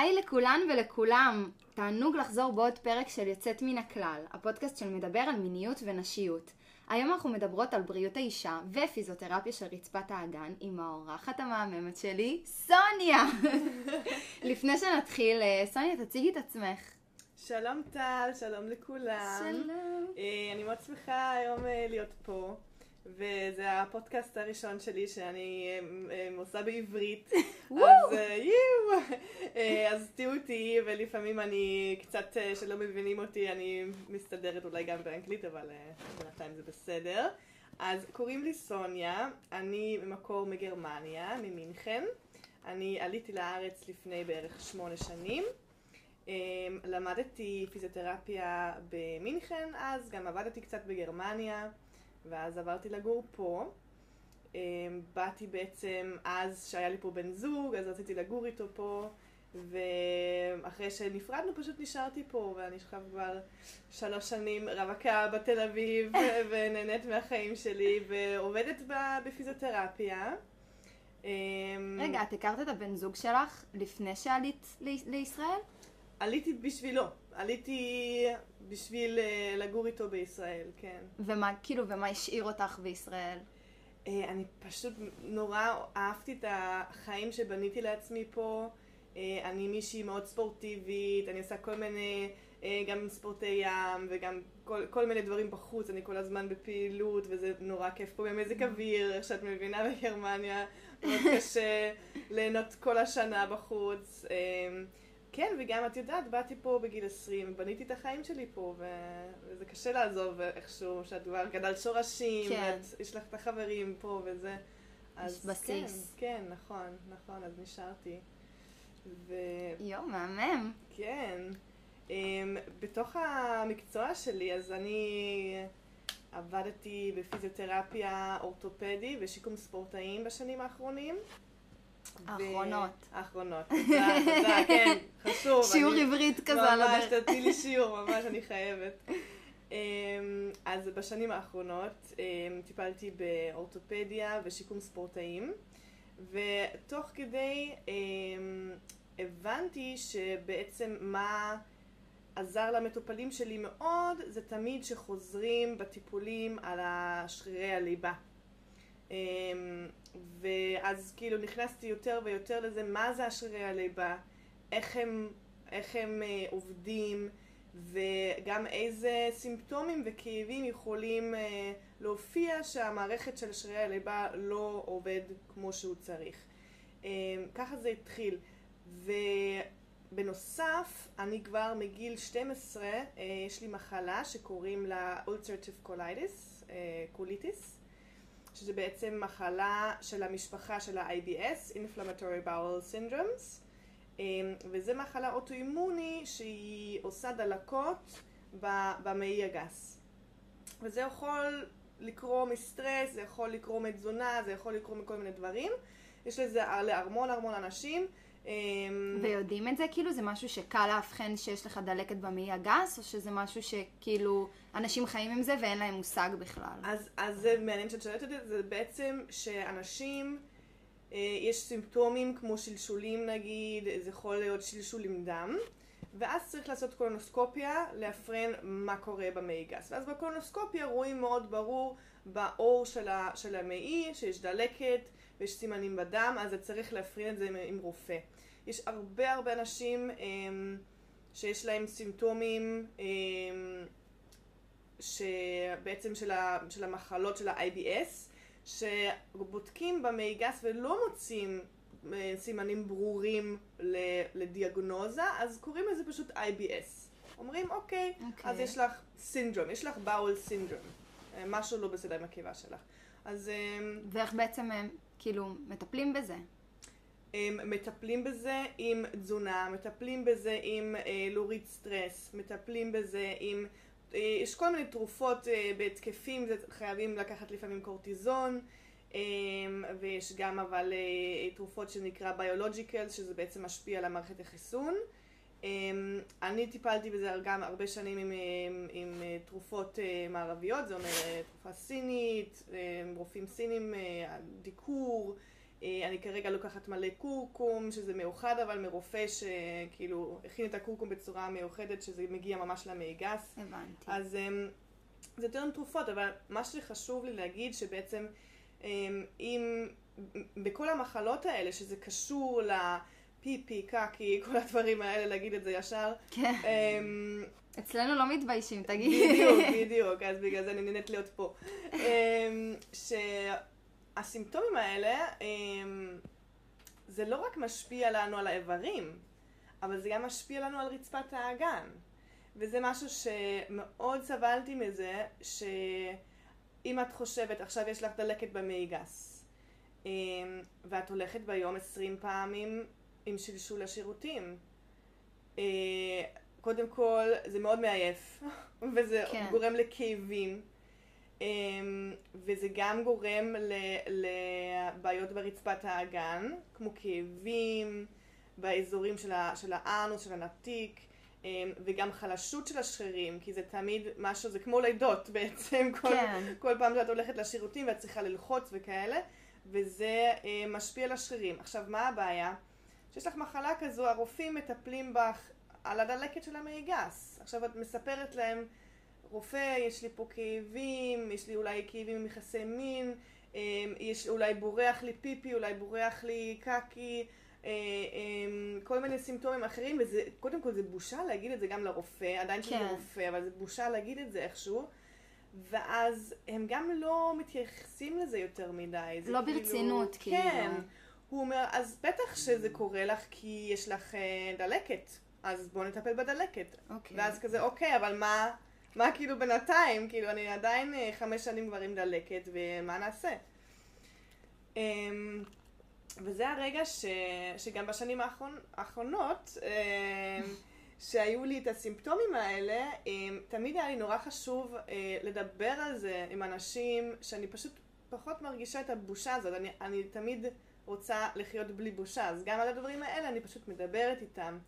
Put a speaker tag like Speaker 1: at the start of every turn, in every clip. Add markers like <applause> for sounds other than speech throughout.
Speaker 1: היי לכולן ולכולם, תענוג לחזור בעוד פרק של יוצאת מן הכלל, הפודקאסט של מדבר על מיניות ונשיות. היום אנחנו מדברות על בריאות האישה ופיזיותרפיה של רצפת האגן עם האורחת המהממת שלי, סוניה! <laughs> לפני שנתחיל, אה, סוניה תציגי את עצמך.
Speaker 2: שלום טל, שלום לכולם.
Speaker 1: שלום.
Speaker 2: אה, אני מאוד שמחה היום אה, להיות פה. וזה הפודקאסט הראשון שלי שאני אה, אה, עושה בעברית. <laughs> אז אה, יואו! אז תהיו איתי, ולפעמים אני קצת, שלא מבינים אותי, אני מסתדרת אולי גם באנגלית, אבל בינתיים זה בסדר. אז קוראים לי סוניה, אני במקור מגרמניה, ממינכן. אני עליתי לארץ לפני בערך שמונה שנים. למדתי פיזיותרפיה במינכן אז, גם עבדתי קצת בגרמניה. ואז עברתי לגור פה. אה, באתי בעצם אז שהיה לי פה בן זוג, אז רציתי לגור איתו פה, ואחרי שנפרדנו פשוט נשארתי פה, ואני עכשיו כבר שלוש שנים רווקה בתל אביב, <laughs> ונהנית מהחיים שלי, ועובדת בפיזיותרפיה. אה,
Speaker 1: רגע, את הכרת את הבן זוג שלך לפני שעלית לישראל?
Speaker 2: עליתי בשבילו, עליתי בשביל אה, לגור איתו בישראל, כן.
Speaker 1: ומה, כאילו, ומה השאיר אותך בישראל?
Speaker 2: אה, אני פשוט נורא אהבתי את החיים שבניתי לעצמי פה. אה, אני מישהי מאוד ספורטיבית, אני עושה כל מיני, גם ספורטי ים וגם כל, כל מיני דברים בחוץ, אני כל הזמן בפעילות וזה נורא כיף פה במזג אוויר, איך שאת מבינה <laughs> בגרמניה, מאוד קשה ליהנות כל השנה בחוץ. כן, וגם את יודעת, באתי פה בגיל 20, בניתי את החיים שלי פה, ו- וזה קשה לעזוב איכשהו, שאת כבר גדלת שורשים,
Speaker 1: כן.
Speaker 2: ואת, יש לך את החברים פה וזה. אז
Speaker 1: בסיס.
Speaker 2: כן, כן, נכון, נכון, אז נשארתי.
Speaker 1: יואו, מהמם.
Speaker 2: וכן, אמ, בתוך המקצוע שלי, אז אני עבדתי בפיזיותרפיה אורתופדי ושיקום ספורטאים בשנים האחרונים.
Speaker 1: האחרונות.
Speaker 2: האחרונות, תודה, תודה, כן, חשוב. <laughs>
Speaker 1: שיעור
Speaker 2: אני-
Speaker 1: עברית כזה על
Speaker 2: ממש,
Speaker 1: הדרך.
Speaker 2: תתני לי שיעור, ממש, אני חייבת. אמ, אז בשנים האחרונות אמ, טיפלתי באורתופדיה ושיקום ספורטאים, ותוך כדי אמ, הבנתי שבעצם מה עזר למטופלים שלי מאוד, זה תמיד שחוזרים בטיפולים על השרירי הליבה. אמ, ואז כאילו נכנסתי יותר ויותר לזה, מה זה השרירי הליבה, איך הם, איך הם אה, עובדים, וגם איזה סימפטומים וכאבים יכולים אה, להופיע שהמערכת של שרירי הליבה לא עובד כמו שהוא צריך. אה, ככה זה התחיל. ובנוסף, אני כבר מגיל 12, אה, יש לי מחלה שקוראים לה ulcerative colitis, אה, קוליטיס. שזה בעצם מחלה של המשפחה של ה-IBS, Inflammatory Bowel Syndromes, אמ, וזה מחלה אוטואימוני שהיא עושה דלקות במעי הגס. וזה יכול לקרוא מסטרס, זה יכול לקרוא מתזונה, זה יכול לקרוא מכל מיני דברים. יש לזה להמון המון אנשים. אמ,
Speaker 1: ויודעים את זה? כאילו זה משהו שקל לאבחן שיש לך דלקת במעי הגס, או שזה משהו שכאילו אנשים חיים עם זה ואין להם מושג בכלל?
Speaker 2: אז, אז זה מעניין שאת שואלת את זה, זה בעצם שאנשים, אה, יש סימפטומים כמו שלשולים נגיד, זה יכול להיות שלשול עם דם, ואז צריך לעשות קולונוסקופיה, להפרן מה קורה במעי גס. ואז בקולונוסקופיה רואים מאוד ברור בעור של, ה, של המעי, שיש דלקת ויש סימנים בדם, אז צריך להפרין את זה עם, עם רופא. יש הרבה הרבה אנשים אמ, שיש להם סימפטומים אמ, שבעצם של, ה, של המחלות של ה-IBS, שבודקים במעי גס ולא מוצאים אה, סימנים ברורים לדיאגנוזה, אז קוראים לזה פשוט IBS. אומרים, אוקיי,
Speaker 1: אוקיי.
Speaker 2: אז יש לך סינדרום, יש לך באול סינדרום. אה, משהו לא בסדר עם הקיבה שלך. אז אה,
Speaker 1: ואיך בעצם הם כאילו מטפלים בזה?
Speaker 2: הם מטפלים בזה עם תזונה, מטפלים בזה עם אה, להוריד סטרס, מטפלים בזה עם... אה, יש כל מיני תרופות אה, בהתקפים, זה חייבים לקחת לפעמים קורטיזון, אה, ויש גם אבל אה, תרופות שנקרא ביולוג'יקל, שזה בעצם משפיע על המערכת החיסון. אה, אני טיפלתי בזה גם הרבה שנים עם, עם, עם אה, תרופות אה, מערביות, זה אומר אה, תרופה סינית, רופאים סינים, דיקור, אני כרגע לוקחת מלא קורקום, שזה מאוחד אבל מרופא שכאילו הכין את הקורקום בצורה מיוחדת, שזה מגיע ממש למעי גס.
Speaker 1: הבנתי.
Speaker 2: אז אמ, זה יותר תרופות, אבל מה שחשוב לי להגיד שבעצם אמ, אם בכל המחלות האלה, שזה קשור לפיפי, קקי, <laughs> כל הדברים האלה, להגיד את זה ישר.
Speaker 1: כן.
Speaker 2: אמ,
Speaker 1: אצלנו לא מתביישים, תגידי.
Speaker 2: בדיוק, <laughs> בדיוק, אז בגלל זה אני נהנית להיות פה. אמ, שהסימפטומים האלה, אמ, זה לא רק משפיע לנו על האיברים, אבל זה גם משפיע לנו על רצפת האגן. וזה משהו שמאוד סבלתי מזה, שאם את חושבת, עכשיו יש לך דלקת במעי גס, ואת הולכת ביום עשרים פעמים עם שלשול לשירותים. אה, קודם כל, זה מאוד מעייף, <laughs> וזה
Speaker 1: כן.
Speaker 2: גורם לכאבים, אמ, וזה גם גורם לבעיות ברצפת האגן, כמו כאבים באזורים של, ה- של האנוס, של הנתיק, אמ, וגם חלשות של השרירים, כי זה תמיד משהו, זה כמו לידות <laughs> בעצם, כל,
Speaker 1: כן.
Speaker 2: כל פעם שאת הולכת לשירותים ואת צריכה ללחוץ וכאלה, וזה אה, משפיע על השרירים. עכשיו, מה הבעיה? שיש לך מחלה כזו, הרופאים מטפלים בך על הדלקת של המעי גס. עכשיו את מספרת להם, רופא, יש לי פה כאבים, יש לי אולי כאבים עם יחסי מין, אה, יש אולי בורח לי פיפי, אולי בורח לי קקי, אה, אה, כל מיני סימפטומים אחרים, וזה, קודם כל זה בושה להגיד את זה גם לרופא, עדיין שזה
Speaker 1: כן.
Speaker 2: רופא, אבל זה בושה להגיד את זה איכשהו. ואז הם גם לא מתייחסים לזה יותר מדי.
Speaker 1: לא ברצינות, כאילו.
Speaker 2: כן. הוא אומר, אז בטח שזה קורה לך כי יש לך אה, דלקת, אז בואו נטפל בדלקת.
Speaker 1: אוקיי.
Speaker 2: ואז כזה, אוקיי, אבל מה, מה כאילו בינתיים? כאילו, אני עדיין אה, חמש שנים כבר עם דלקת, ומה נעשה? אמ, וזה הרגע ש, שגם בשנים האחרון, האחרונות, אמ, שהיו לי את הסימפטומים האלה, אמ, תמיד היה לי נורא חשוב אה, לדבר על זה עם אנשים שאני פשוט פחות מרגישה את הבושה הזאת. אני, אני תמיד רוצה לחיות בלי בושה, אז גם על הדברים האלה אני פשוט מדברת איתם.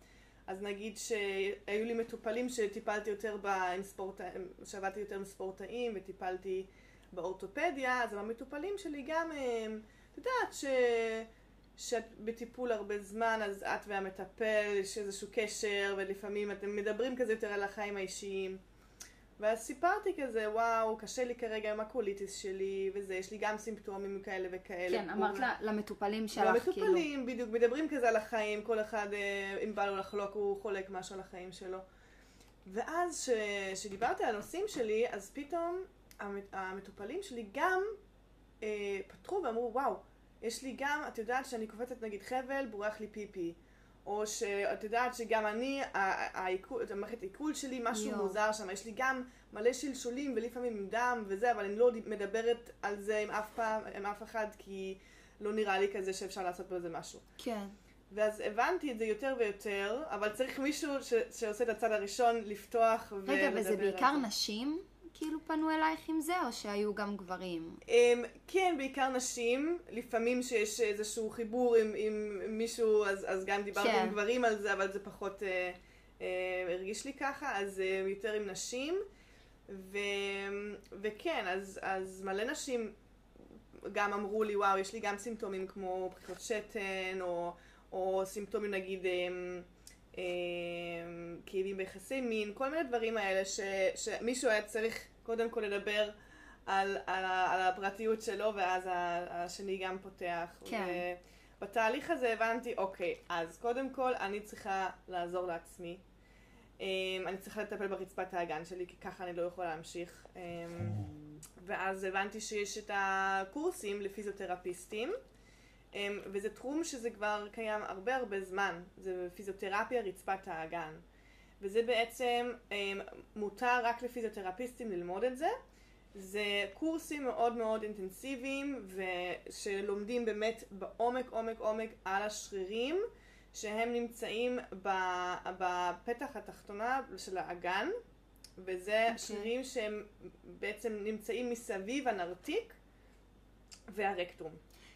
Speaker 2: אז נגיד שהיו לי מטופלים שטיפלתי יותר ב... עם ספורטאים, שעבדתי יותר עם ספורטאים וטיפלתי באורתופדיה, אז המטופלים שלי גם, אה, את יודעת ש... שאת בטיפול הרבה זמן, אז את והמטפל, יש איזשהו קשר, ולפעמים אתם מדברים כזה יותר על החיים האישיים. ואז סיפרתי כזה, וואו, קשה לי כרגע עם הקוליטיס שלי, וזה, יש לי גם סימפטומים כאלה וכאלה.
Speaker 1: כן, אמרת ל- למטופלים שלך, כאילו.
Speaker 2: למטופלים, בדיוק, מדברים כזה על החיים, כל אחד, אה, אם בא לו לחלוק, הוא חולק משהו על החיים שלו. ואז כשדיברתי על הנושאים שלי, אז פתאום המטופלים שלי גם אה, פתחו ואמרו, וואו, יש לי גם, את יודעת שאני קופצת נגיד חבל, בורח לי פיפי. או שאת יודעת שגם אני, העיכול- המערכת עיכול שלי, משהו
Speaker 1: יואו.
Speaker 2: מוזר שם. יש לי גם מלא שלשולים ולפעמים עם דם וזה, אבל אני לא מדברת על זה עם אף פעם, עם אף אחד, כי לא נראה לי כזה שאפשר לעשות בזה משהו.
Speaker 1: כן.
Speaker 2: ואז הבנתי את זה יותר ויותר, אבל צריך מישהו ש- שעושה את הצד הראשון, לפתוח ולדבר
Speaker 1: רגע, וזה בעיקר נשים כאילו פנו אלייך עם זה, או שהיו גם גברים?
Speaker 2: Um, כן, בעיקר נשים. לפעמים שיש איזשהו חיבור עם, עם מישהו, אז, אז גם דיברתי
Speaker 1: כן.
Speaker 2: עם גברים על זה, אבל זה פחות uh, uh, הרגיש לי ככה, אז uh, יותר עם נשים. ו, וכן, אז, אז מלא נשים גם אמרו לי, וואו, יש לי גם סימפטומים כמו פריחות שתן, או, או סימפטומים נגיד... Um, um, כאבים ביחסי מין, כל מיני דברים האלה ש, שמישהו היה צריך קודם כל לדבר על, על, על הפרטיות שלו, ואז השני גם פותח.
Speaker 1: כן.
Speaker 2: בתהליך הזה הבנתי, אוקיי, אז קודם כל אני צריכה לעזור לעצמי. Um, אני צריכה לטפל ברצפת האגן שלי, כי ככה אני לא יכולה להמשיך. Um, ואז הבנתי שיש את הקורסים לפיזיותרפיסטים. Um, וזה תחום שזה כבר קיים הרבה הרבה זמן, זה פיזיותרפיה רצפת האגן. וזה בעצם um, מותר רק לפיזיותרפיסטים ללמוד את זה. זה קורסים מאוד מאוד אינטנסיביים ושלומדים באמת בעומק עומק עומק על השרירים שהם נמצאים בפתח התחתונה של האגן וזה okay. שרירים שהם בעצם נמצאים מסביב הנרתיק והרקטום.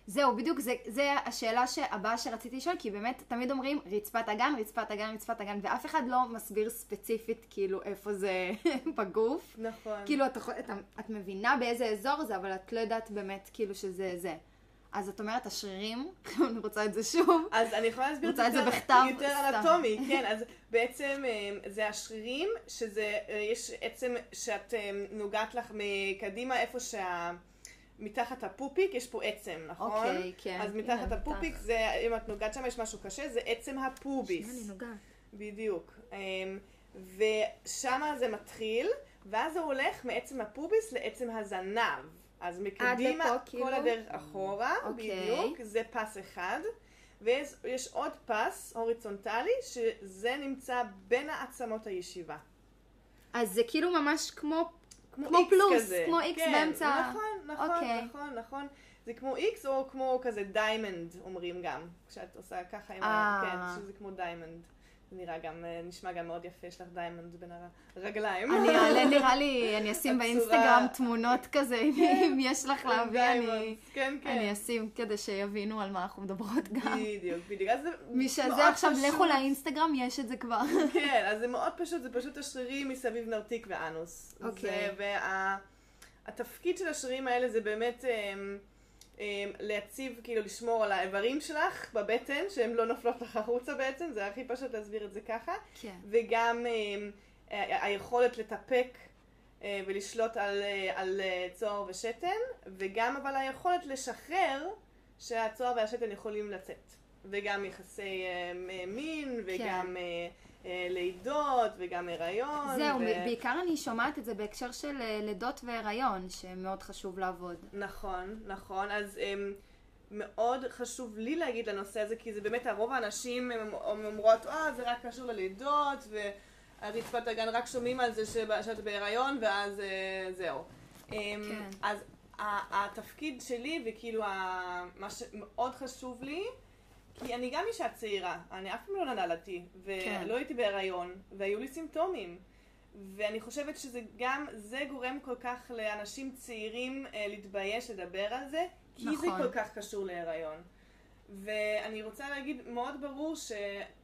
Speaker 1: זהו, בדיוק, זה, זה השאלה הבאה שרציתי לשאול, כי באמת תמיד אומרים רצפת אגן, רצפת אגן, רצפת אגן, ואף אחד לא מסביר ספציפית כאילו איפה זה <laughs> בגוף.
Speaker 2: נכון.
Speaker 1: כאילו את, את, את מבינה באיזה אזור זה, אבל את לא יודעת באמת כאילו שזה זה. אז את אומרת השרירים, <laughs> אני רוצה את זה שוב.
Speaker 2: אז אני יכולה להסביר
Speaker 1: את זה בכתב?
Speaker 2: יותר. אנטומי, כן, אז בעצם אה, זה השרירים, שזה, אה, יש עצם שאת אה, נוגעת לך מקדימה איפה שה... מתחת הפופיק יש פה עצם, נכון?
Speaker 1: אוקיי, כן.
Speaker 2: אז
Speaker 1: הנה,
Speaker 2: מתחת הפופיק
Speaker 1: בטח.
Speaker 2: זה, אם את נוגעת שם יש משהו קשה, זה עצם הפוביס.
Speaker 1: אני נוגעת.
Speaker 2: בדיוק. אמ, ושם זה מתחיל, ואז זה הולך מעצם הפוביס לעצם הזנב. אז מקדימה,
Speaker 1: לפה,
Speaker 2: כל
Speaker 1: כאילו?
Speaker 2: הדרך אחורה,
Speaker 1: אוקיי.
Speaker 2: בדיוק, זה פס אחד. ויש יש עוד פס הוריצונטלי, שזה נמצא בין העצמות הישיבה.
Speaker 1: אז זה כאילו ממש כמו...
Speaker 2: כמו,
Speaker 1: פלוס,
Speaker 2: כזה.
Speaker 1: כמו X
Speaker 2: כן,
Speaker 1: באמצע.
Speaker 2: נכון, נכון,
Speaker 1: אוקיי.
Speaker 2: נכון, נכון. זה כמו X או כמו כזה diamond אומרים גם. כשאת עושה ככה עם ה...
Speaker 1: אה.
Speaker 2: כן, שזה כמו diamond. נראה גם, אה, נשמע גם מאוד יפה, יש לך diamond בין הרגליים.
Speaker 1: אני אעלה, <laughs> נראה לי, אני אשים באינסטגרם תמונות כזה, אם יש לך להביא, אני...
Speaker 2: כן, כן.
Speaker 1: אני אשים כדי שיבינו על מה אנחנו מדברות גם.
Speaker 2: בדיוק, בדיוק. אז זה
Speaker 1: מי שזה עכשיו. לכו לאינסטגרם, יש את זה כבר. <laughs>
Speaker 2: כן, אז זה מאוד פשוט, זה פשוט השרירים מסביב נרתיק ואנוס.
Speaker 1: אוקיי.
Speaker 2: והתפקיד של השרירים האלה זה באמת אמ, אמ, להציב, כאילו לשמור על האיברים שלך בבטן, שהן לא נופלות לך החוצה בעצם, זה הכי פשוט להסביר את זה ככה.
Speaker 1: כן.
Speaker 2: וגם אמ, היכולת לטפק אה, ולשלוט על, אה, על אה, צוהר ושתן, וגם אבל היכולת לשחרר שהצוהר והשתן יכולים לצאת. וגם יחסי מין, וגם אה, לידות, וגם הריון.
Speaker 1: זהו,
Speaker 2: ו-
Speaker 1: בעיקר אני שומעת את זה בהקשר של אה, לידות והיריון, שמאוד חשוב לעבוד.
Speaker 2: נכון, נכון. אז um, מאוד חשוב לי להגיד לנושא הזה, כי זה באמת הרוב האנשים הם הם אומרות, אה, זה רק קשור ללידות, והרצפת הגן רק שומעים על זה שאת בהיריון, ואז אה, זהו. Um,
Speaker 1: כן.
Speaker 2: אז התפקיד שלי, וכאילו מה שמאוד חשוב לי, כי אני גם אישה צעירה, אני אף פעם לא נולדתי,
Speaker 1: כן.
Speaker 2: ולא הייתי בהיריון, והיו לי סימפטומים. ואני חושבת שזה גם, זה גורם כל כך לאנשים צעירים אה, להתבייש לדבר על זה, כי זה
Speaker 1: נכון.
Speaker 2: כל כך קשור להיריון. ואני רוצה להגיד מאוד ברור ש,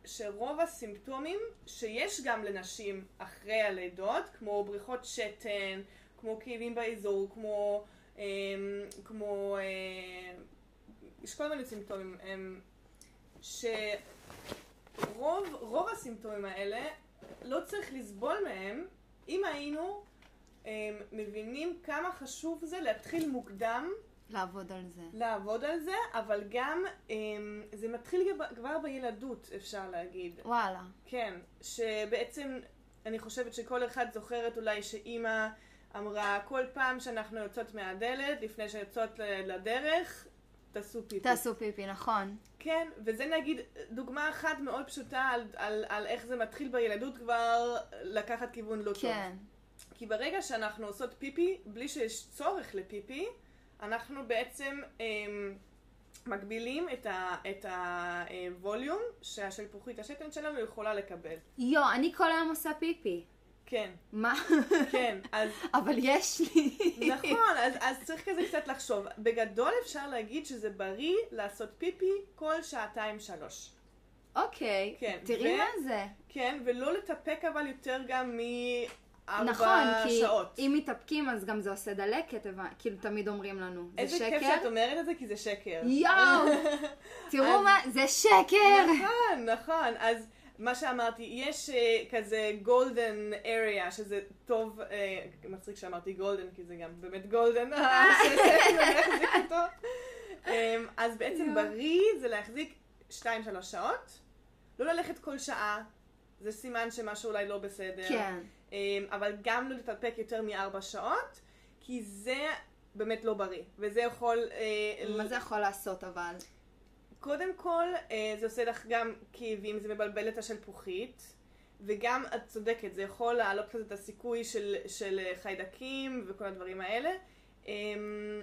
Speaker 2: שרוב הסימפטומים שיש גם לנשים אחרי הלידות, כמו בריחות שתן, כמו כאבים באזור, כמו, אה, כמו, אה, יש כל מיני סימפטומים, אה, שרוב רוב הסימפטומים האלה לא צריך לסבול מהם אם היינו אה, מבינים כמה חשוב זה להתחיל מוקדם
Speaker 1: לעבוד על זה.
Speaker 2: לעבוד על זה, אבל גם אה, זה מתחיל כבר- בילדות אפשר להגיד.
Speaker 1: וואלה.
Speaker 2: כן, שבעצם אני חושבת שכל אחד זוכרת אולי שאימא אמרה כל פעם שאנחנו יוצאות מהדלת, לפני שיוצאות לדרך, תעשו פיפי.
Speaker 1: תעשו פיפי, נכון.
Speaker 2: כן, וזה נגיד דוגמה אחת מאוד פשוטה על, על, על איך זה מתחיל בילדות כבר לקחת כיוון לא טוב.
Speaker 1: כן.
Speaker 2: כי ברגע שאנחנו עושות פיפי, בלי שיש צורך לפיפי, אנחנו בעצם אמ, מגבילים את, הווליום שהשלפוחית השתן שלנו יכולה לקבל.
Speaker 1: יו, אני כל היום עושה פיפי.
Speaker 2: כן,
Speaker 1: מה?
Speaker 2: כן, אז
Speaker 1: אבל יש לי.
Speaker 2: נכון, אז, אז צריך כזה קצת לחשוב. בגדול אפשר להגיד שזה בריא לעשות פיפי כל שעתיים שלוש.
Speaker 1: אוקיי.
Speaker 2: כן,
Speaker 1: תראי
Speaker 2: ו-
Speaker 1: מה זה.
Speaker 2: כן, ולא לטפק אבל יותר גם מארבע
Speaker 1: נכון, כי
Speaker 2: שעות.
Speaker 1: אם מתאפקים אז גם זה עושה דלקת, כאילו תמיד אומרים לנו. זה
Speaker 2: איזה
Speaker 1: שקר?
Speaker 2: כיף שאת אומרת את זה, כי זה שקר.
Speaker 1: יואו! <laughs> תראו
Speaker 2: אז-
Speaker 1: מה, זה שקר!
Speaker 2: נכון, נכון. אז מה שאמרתי, יש uh, כזה golden area, שזה טוב, uh, מצחיק שאמרתי golden, כי זה גם באמת golden, <laughs> להחזיק אותו. Um, אז בעצם
Speaker 1: יואו.
Speaker 2: בריא זה להחזיק 2-3 שעות, לא ללכת כל שעה, זה סימן שמשהו אולי לא בסדר.
Speaker 1: כן.
Speaker 2: Um, אבל גם לא להתאפק יותר מארבע שעות, כי זה באמת לא בריא, וזה יכול... uh,
Speaker 1: מה זה יכול לעשות אבל?
Speaker 2: קודם כל, אה, זה עושה לך גם כאבים, זה מבלבל את השלפוחית, וגם, את צודקת, זה יכול להעלות קצת את הסיכוי של, של אה, חיידקים וכל הדברים האלה, אמ,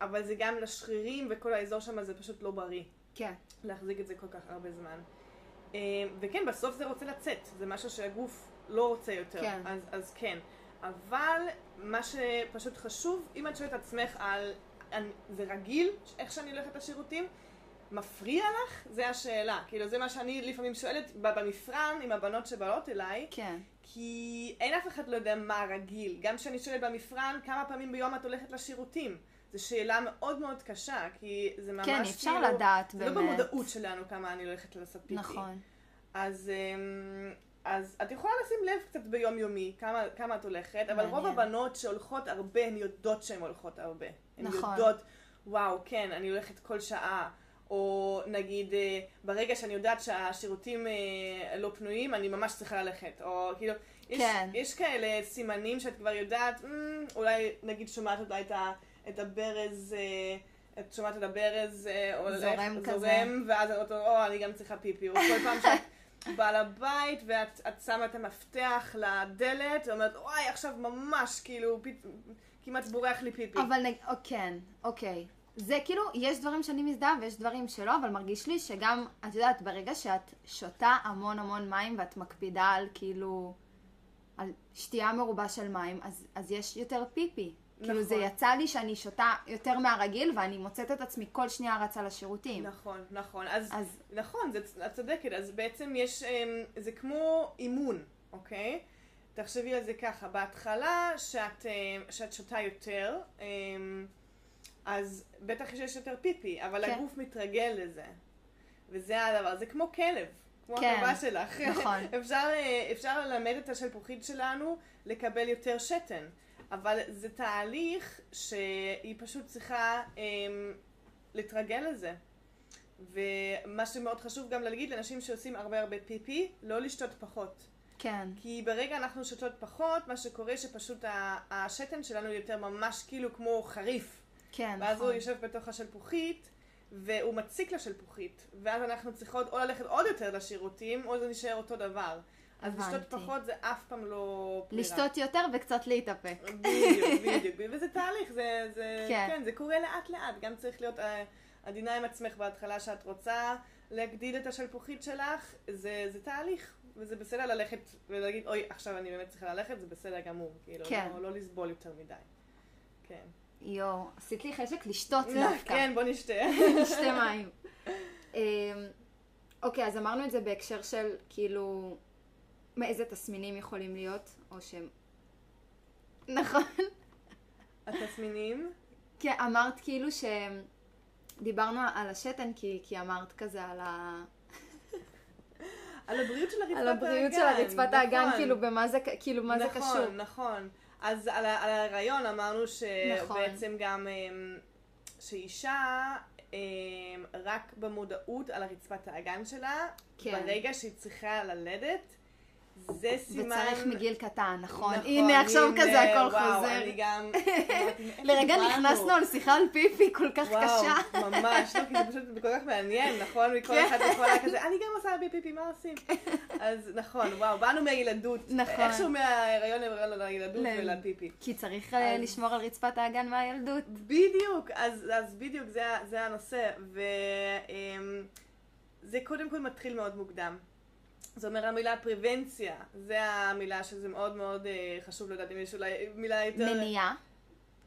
Speaker 2: אבל זה גם לשרירים וכל האזור שם זה פשוט לא בריא,
Speaker 1: כן.
Speaker 2: להחזיק את זה כל כך הרבה זמן. אמ, וכן, בסוף זה רוצה לצאת, זה משהו שהגוף לא רוצה יותר,
Speaker 1: כן.
Speaker 2: אז, אז כן. אבל מה שפשוט חשוב, אם את שואלת את עצמך על, אני, זה רגיל איך שאני הולכת לשירותים, מפריע לך? זה השאלה. כאילו, זה מה שאני לפעמים שואלת ב- במפרן עם הבנות שבאות אליי,
Speaker 1: כן.
Speaker 2: כי אין אף אחד לא יודע מה רגיל. גם כשאני שואלת במפרן, כמה פעמים ביום את הולכת לשירותים. זו שאלה מאוד מאוד קשה, כי זה ממש
Speaker 1: כן, אפשר
Speaker 2: כאילו...
Speaker 1: לדעת
Speaker 2: זה
Speaker 1: באמת.
Speaker 2: לא במודעות שלנו כמה אני הולכת לעשות פיפי.
Speaker 1: נכון.
Speaker 2: אז, אמ, אז את יכולה לשים לב קצת ביומיומי כמה, כמה את הולכת, אבל רוב
Speaker 1: מעניין.
Speaker 2: הבנות שהולכות הרבה, הן יודעות שהן הולכות הרבה. הן
Speaker 1: נכון.
Speaker 2: יודעות, וואו, כן, אני הולכת כל שעה. או נגיד, אה, ברגע שאני יודעת שהשירותים אה, לא פנויים, אני ממש צריכה ללכת. או כאילו, יש,
Speaker 1: כן.
Speaker 2: יש כאלה סימנים שאת כבר יודעת, "מ, אולי נגיד שומעת אולי את, ה, את הברז, אה, את שומעת את הברז, הולך,
Speaker 1: זורם כזה.
Speaker 2: זורם, ואז את אומרת, או, אני גם צריכה פיפי. או כל פעם שאת <laughs> באה לבית ואת את שמה את המפתח לדלת, ואומרת, וואי, עכשיו ממש, כאילו, פית, כמעט בורח לי פיפי.
Speaker 1: אבל נג... או, כן, אוקיי. זה כאילו, יש דברים שאני מזדהה ויש דברים שלא, אבל מרגיש לי שגם, את יודעת, ברגע שאת שותה המון המון מים ואת מקפידה על כאילו, על שתייה מרובה של מים, אז, אז יש יותר פיפי. כאילו זה
Speaker 2: נכון.
Speaker 1: יצא לי שאני שותה יותר מהרגיל ואני מוצאת את עצמי כל שנייה רצה לשירותים.
Speaker 2: נכון, נכון. אז,
Speaker 1: אז
Speaker 2: נכון, זה, את צודקת. אז בעצם יש, אמ, זה כמו אימון, אוקיי? תחשבי על זה ככה, בהתחלה שאת, אמ, שאת שותה יותר, אמ, אז בטח שיש יותר פיפי, אבל
Speaker 1: כן.
Speaker 2: הגוף מתרגל לזה. וזה הדבר, זה כמו כלב, כמו
Speaker 1: כן,
Speaker 2: הכלבה שלך.
Speaker 1: נכון. <laughs>
Speaker 2: אפשר, אה, אפשר ללמד את השלפוחית שלנו לקבל יותר שתן, אבל זה תהליך שהיא פשוט צריכה אמ, להתרגל לזה. ומה שמאוד חשוב גם להגיד לאנשים שעושים הרבה הרבה פיפי, לא לשתות פחות.
Speaker 1: כן,
Speaker 2: כי ברגע אנחנו שותות פחות, מה שקורה שפשוט השתן שלנו יותר ממש כאילו כמו חריף.
Speaker 1: כן,
Speaker 2: ואז הוא
Speaker 1: נכון.
Speaker 2: יושב בתוך השלפוחית, והוא מציק לשלפוחית. ואז אנחנו צריכות או ללכת עוד יותר לשירותים, או זה נשאר אותו דבר. אז לשתות
Speaker 1: הבנתי.
Speaker 2: פחות זה אף פעם לא ברירה.
Speaker 1: לשתות יותר וקצת להתאפק.
Speaker 2: בדיוק, <laughs> בדיוק. וזה תהליך, זה, זה,
Speaker 1: כן.
Speaker 2: כן. זה קורה לאט לאט. גם צריך להיות אה, עדינה עם עצמך בהתחלה שאת רוצה להגדיל את השלפוחית שלך, זה, זה תהליך. וזה בסדר ללכת ולהגיד, אוי, עכשיו אני באמת צריכה ללכת, זה בסדר גמור. כאילו,
Speaker 1: כן.
Speaker 2: לא, לא לסבול יותר מדי. כן.
Speaker 1: יואו, עשית לי חשק לשתות <laughs> דווקא.
Speaker 2: כן, בוא נשתה. <laughs>
Speaker 1: שתי מים. אמ, אוקיי, אז אמרנו את זה בהקשר של כאילו, מאיזה תסמינים יכולים להיות, או שהם... נכון.
Speaker 2: התסמינים?
Speaker 1: כי אמרת כאילו שדיברנו על השתן, כי, כי אמרת כזה על, ה...
Speaker 2: על הבריאות של הרצפת
Speaker 1: על
Speaker 2: האגן.
Speaker 1: הבריאות של הרצפת האגן,
Speaker 2: נכון.
Speaker 1: כאילו במה זה, כאילו, מה זה
Speaker 2: נכון,
Speaker 1: קשור.
Speaker 2: נכון. אז על, על ההיריון אמרנו
Speaker 1: נכון.
Speaker 2: שבעצם גם אמ, שאישה אמ, רק במודעות על הרצפת האגן שלה,
Speaker 1: כן.
Speaker 2: ברגע שהיא צריכה ללדת, זה סימן...
Speaker 1: וצריך מגיל קטן, נכון.
Speaker 2: נכון,
Speaker 1: הנה, עכשיו
Speaker 2: הנה,
Speaker 1: כזה הכל
Speaker 2: וואו,
Speaker 1: חוזר.
Speaker 2: אני גם... <laughs>
Speaker 1: לרגע? נכנסנו על שיחה על פיפי כל כך
Speaker 2: וואו,
Speaker 1: קשה.
Speaker 2: ממש, לא, כי זה פשוט כל כך מעניין, נכון? <laughs> מכל
Speaker 1: כן.
Speaker 2: אחד יכול היה כזה, אני גם עושה פיפי, מה עושים? <laughs> אז נכון, וואו, באנו מהילדות.
Speaker 1: נכון.
Speaker 2: איכשהו מההיריון להיריון לילדות ולפיפי.
Speaker 1: כי צריך אה,
Speaker 2: אז-
Speaker 1: לשמור על רצפת האגן מהילדות.
Speaker 2: בדיוק, אז, אז בדיוק זה, זה הנושא, וזה קודם כל מתחיל מאוד מוקדם. זה אומר המילה פריבנציה, זה המילה שזה מאוד מאוד אה, חשוב לדעת אם יש אולי מילה יותר...
Speaker 1: מניעה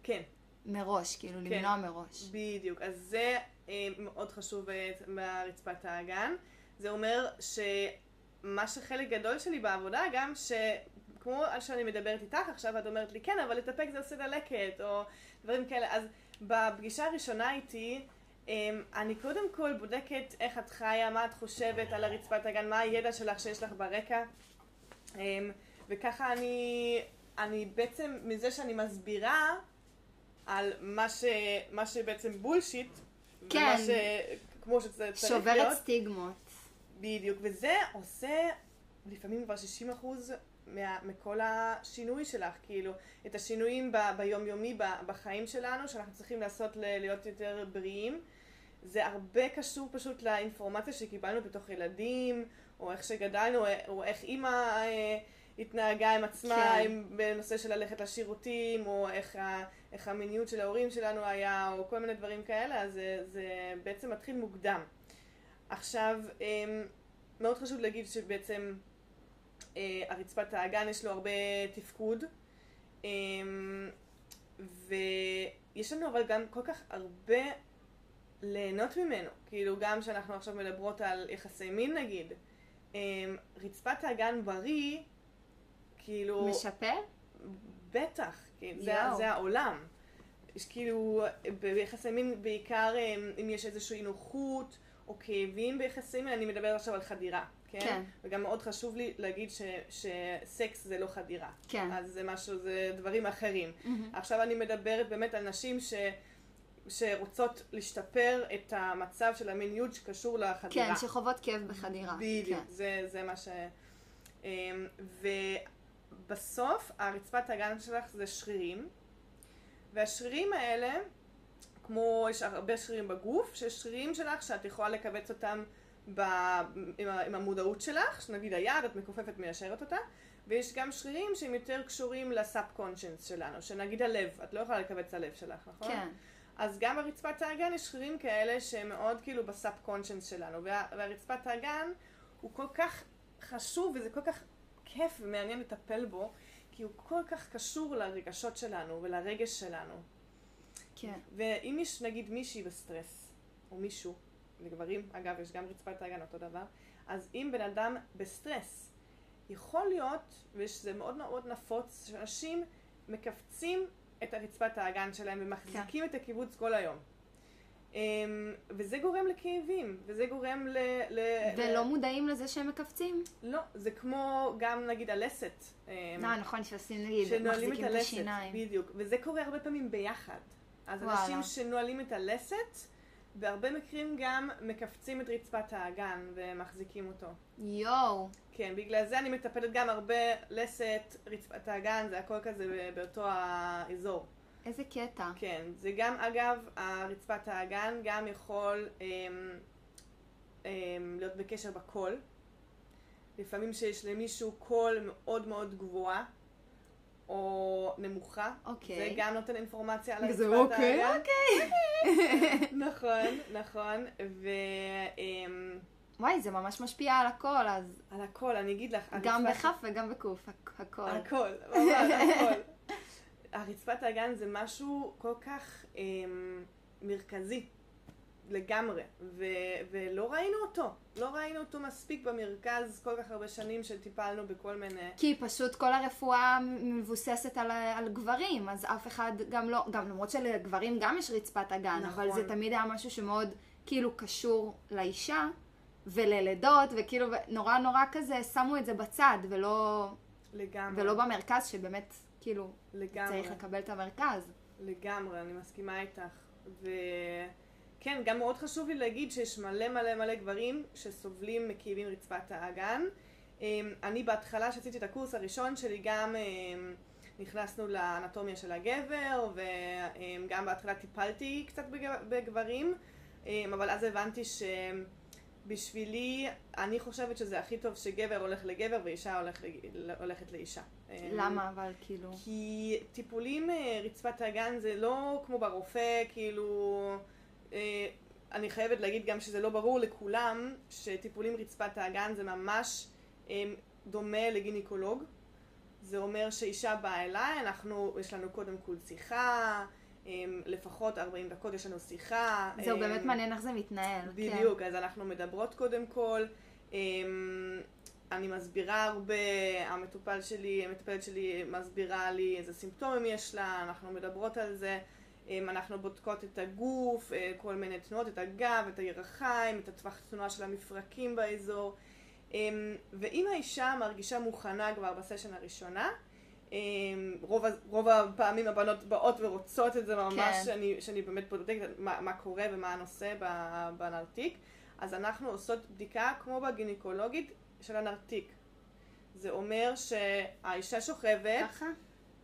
Speaker 2: כן,
Speaker 1: מראש, כאילו
Speaker 2: כן.
Speaker 1: למנוע מראש.
Speaker 2: בדיוק, אז זה אה, מאוד חשוב אה, ברצפת האגן. זה אומר שמה שחלק גדול שלי בעבודה גם, שכמו שאני מדברת איתך עכשיו, את אומרת לי, כן, אבל לטפק זה עושה דלקת, או דברים כאלה, אז בפגישה הראשונה איתי, אני קודם כל בודקת איך את חיה, מה את חושבת על הרצפת האגן, מה הידע שלך שיש לך ברקע, אמ, וככה אני, אני בעצם, מזה שאני מסבירה על מה, ש, מה שבעצם בולשיט,
Speaker 1: כן.
Speaker 2: ומה ש... כמו שצריך
Speaker 1: שוברת
Speaker 2: להיות,
Speaker 1: סטיגמות.
Speaker 2: בדיוק, וזה עושה לפעמים כבר 60 אחוז מה, מכל השינוי שלך, כאילו, את השינויים ב, ביומיומי, ב, בחיים שלנו, שאנחנו צריכים לעשות ל, להיות יותר בריאים. זה הרבה קשור פשוט לאינפורמציה שקיבלנו בתוך ילדים, או איך שגדלנו, או- איך אימא אה, התנהגה עם עצמה,
Speaker 1: כן.
Speaker 2: עם, בנושא של ללכת לשירותים, או איך, ה, איך המיניות של ההורים שלנו היה, או כל מיני דברים כאלה, אז זה, זה בעצם מתחיל מוקדם. עכשיו, אמ, מאוד חשוב להגיד שבעצם אה, הרצפת האגן יש לו הרבה תפקוד, אמ, ויש לנו אבל גם כל כך הרבה ליהנות ממנו, כאילו גם שאנחנו עכשיו מדברות על יחסי מין נגיד, אמ, רצפת האגן בריא, כאילו,
Speaker 1: משפר?
Speaker 2: בטח, כאילו, זה. זה העולם. יש כאילו, ביחסי מין בעיקר אה, אם יש איזושהי נוחות או כאבים ביחסי מין, אני מדברת עכשיו על חדירה, כן?
Speaker 1: כן.
Speaker 2: וגם מאוד חשוב לי להגיד ש, שסקס זה לא חדירה.
Speaker 1: כן.
Speaker 2: אז זה משהו, זה דברים אחרים.
Speaker 1: מהמם.
Speaker 2: עכשיו אני מדברת באמת על נשים ש... שרוצות לשפר את המצב של המיניות שקשור לחדירה.
Speaker 1: כן, שחוות כאב בחדירה.
Speaker 2: בדיוק,
Speaker 1: כן.
Speaker 2: זה, זה מה ש... אמ, ובסוף הרצפת האגן שלך זה שרירים, והשרירים האלה, כמו יש הרבה שרירים בגוף, שיש שרירים שלך שאת יכולה לכווץ אותם ב, עם, ה- עם המודעות שלך, שנגיד היד, את מכופפת מיישרת אותה, ויש גם שרירים שהם יותר קשורים לסאב קונשנס שלנו, שנגיד הלב, את לא יכולה לכווץ את הלב שלך, נכון?
Speaker 1: כן.
Speaker 2: אז גם ברצפת האגן יש שרירים כאלה שהם מאוד כאילו ב subconscious שלנו, וה, והרצפת האגן הוא כל כך חשוב וזה כל כך כיף ומעניין לטפל בו, כי הוא כל כך קשור לרגשות שלנו ולרגש שלנו.
Speaker 1: כן.
Speaker 2: ואם יש נגיד מישהי בסטרס, או מישהו, לגברים, אגב, יש גם רצפת האגן אותו דבר, אז אם בן אדם בסטרס, יכול להיות, וזה מאוד מאוד נפוץ, שאנשים מכווצים את הרצפת האגן שלהם ומחזיקים את הקיבוץ כל היום. אמ, וזה גורם לכאבים, וזה גורם ל... ל
Speaker 1: ולא מודעים לזה שהם מכווצים?
Speaker 2: לא, זה כמו גם נגיד הלסת.
Speaker 1: אה, נכון, שעושים נגיד, מחזיקים את השיניים.
Speaker 2: בדיוק, וזה קורה הרבה פעמים ביחד. אז
Speaker 1: וואלה.
Speaker 2: אנשים שנועלים את הלסת, בהרבה מקרים גם מכווצים את רצפת האגן ומחזיקים אותו.
Speaker 1: יואו.
Speaker 2: כן, בגלל זה אני מטפלת גם הרבה לסת, רצפת האגן, זה הכל כזה באותו האזור.
Speaker 1: איזה קטע.
Speaker 2: כן, זה גם אגב, הרצפת האגן גם יכול אמ, אמ, להיות בקשר בקול. לפעמים שיש למישהו קול מאוד מאוד גבוהה או נמוכה.
Speaker 1: אוקיי.
Speaker 2: זה גם נותן אינפורמציה על הרצפת
Speaker 1: אוקיי,
Speaker 2: האגן.
Speaker 1: אוקיי. <laughs>
Speaker 2: נכון, נכון. ועל
Speaker 1: וואי, זה ממש משפיע על הכל, אז
Speaker 2: הכל, אני אגיד לך.
Speaker 1: גם בכף וגם בקוף, הכ- הכל.
Speaker 2: הכל, ממש <laughs> הכל. הרצפת האגן זה משהו כל כך אמ, מרכזי לגמרי, ו- ולא ראינו אותו. לא ראינו אותו מספיק במרכז כל כך הרבה שנים שטיפלנו בכל מיני...
Speaker 1: כי פשוט כל הרפואה מבוססת על, על גברים, אז אף אחד גם לא, גם למרות שלגברים גם יש רצפת אגן,
Speaker 2: נכון.
Speaker 1: אבל זה תמיד היה משהו שמאוד כאילו קשור לאישה וללידות, וכאילו נורא נורא כזה שמו את זה בצד, ולא,
Speaker 2: לגמרי.
Speaker 1: ולא במרכז, שבאמת כאילו
Speaker 2: לגמרי.
Speaker 1: צריך לקבל את המרכז.
Speaker 2: לגמרי, אני מסכימה איתך. וכן, גם מאוד חשוב לי להגיד שיש מלא מלא מלא גברים שסובלים מכאבים רצפת האגן. אמ, אני בהתחלה, שעשיתי את הקורס הראשון שלי, גם אמ, נכנסנו לאנטומיה של הגבר, וגם בהתחלה טיפלתי קצת בג- בגברים, אמ, אבל אז הבנתי שבשבילי, אני חושבת שזה הכי טוב שגבר הולך לגבר ואישה הולך, הולכת לאישה.
Speaker 1: למה אבל כאילו?
Speaker 2: כי טיפולים אה, רצפת האגן זה לא כמו ברופא, כאילו... אה, אני חייבת להגיד גם שזה לא ברור לכולם שטיפולים רצפת האגן זה ממש אה, דומה לגינקולוג. זה אומר שאישה באה אליי, אנחנו, יש לנו קודם כל שיחה, אה, לפחות 40 דקות יש לנו שיחה.
Speaker 1: זהו, באמת מעניין איך זה מתנהל. כן.
Speaker 2: בדיוק, אז אנחנו מדברות קודם כל. אני מסבירה הרבה, המטופל שלי, המטפלת שלי מסבירה לי איזה סימפטומים יש לה, אנחנו מדברות על זה. אמ, אנחנו בודקות את הגוף, אה, כל מיני תנועות, את הגב, את הירכיים, את הטווח תנועה של המפרקים באזור. אמ, ואם האישה מרגישה מוכנה כבר בסשן הראשונה, אמ, רוב, רוב הפעמים הבנות באות ורוצות את זה ממש,
Speaker 1: כן.
Speaker 2: שאני, שאני באמת בודקת מה, מה קורה ומה הנושא בנרתיק, אז אנחנו עושות בדיקה כמו בגינקולוגית של הנרתיק. זה אומר שהאישה שוכבת
Speaker 1: ככה?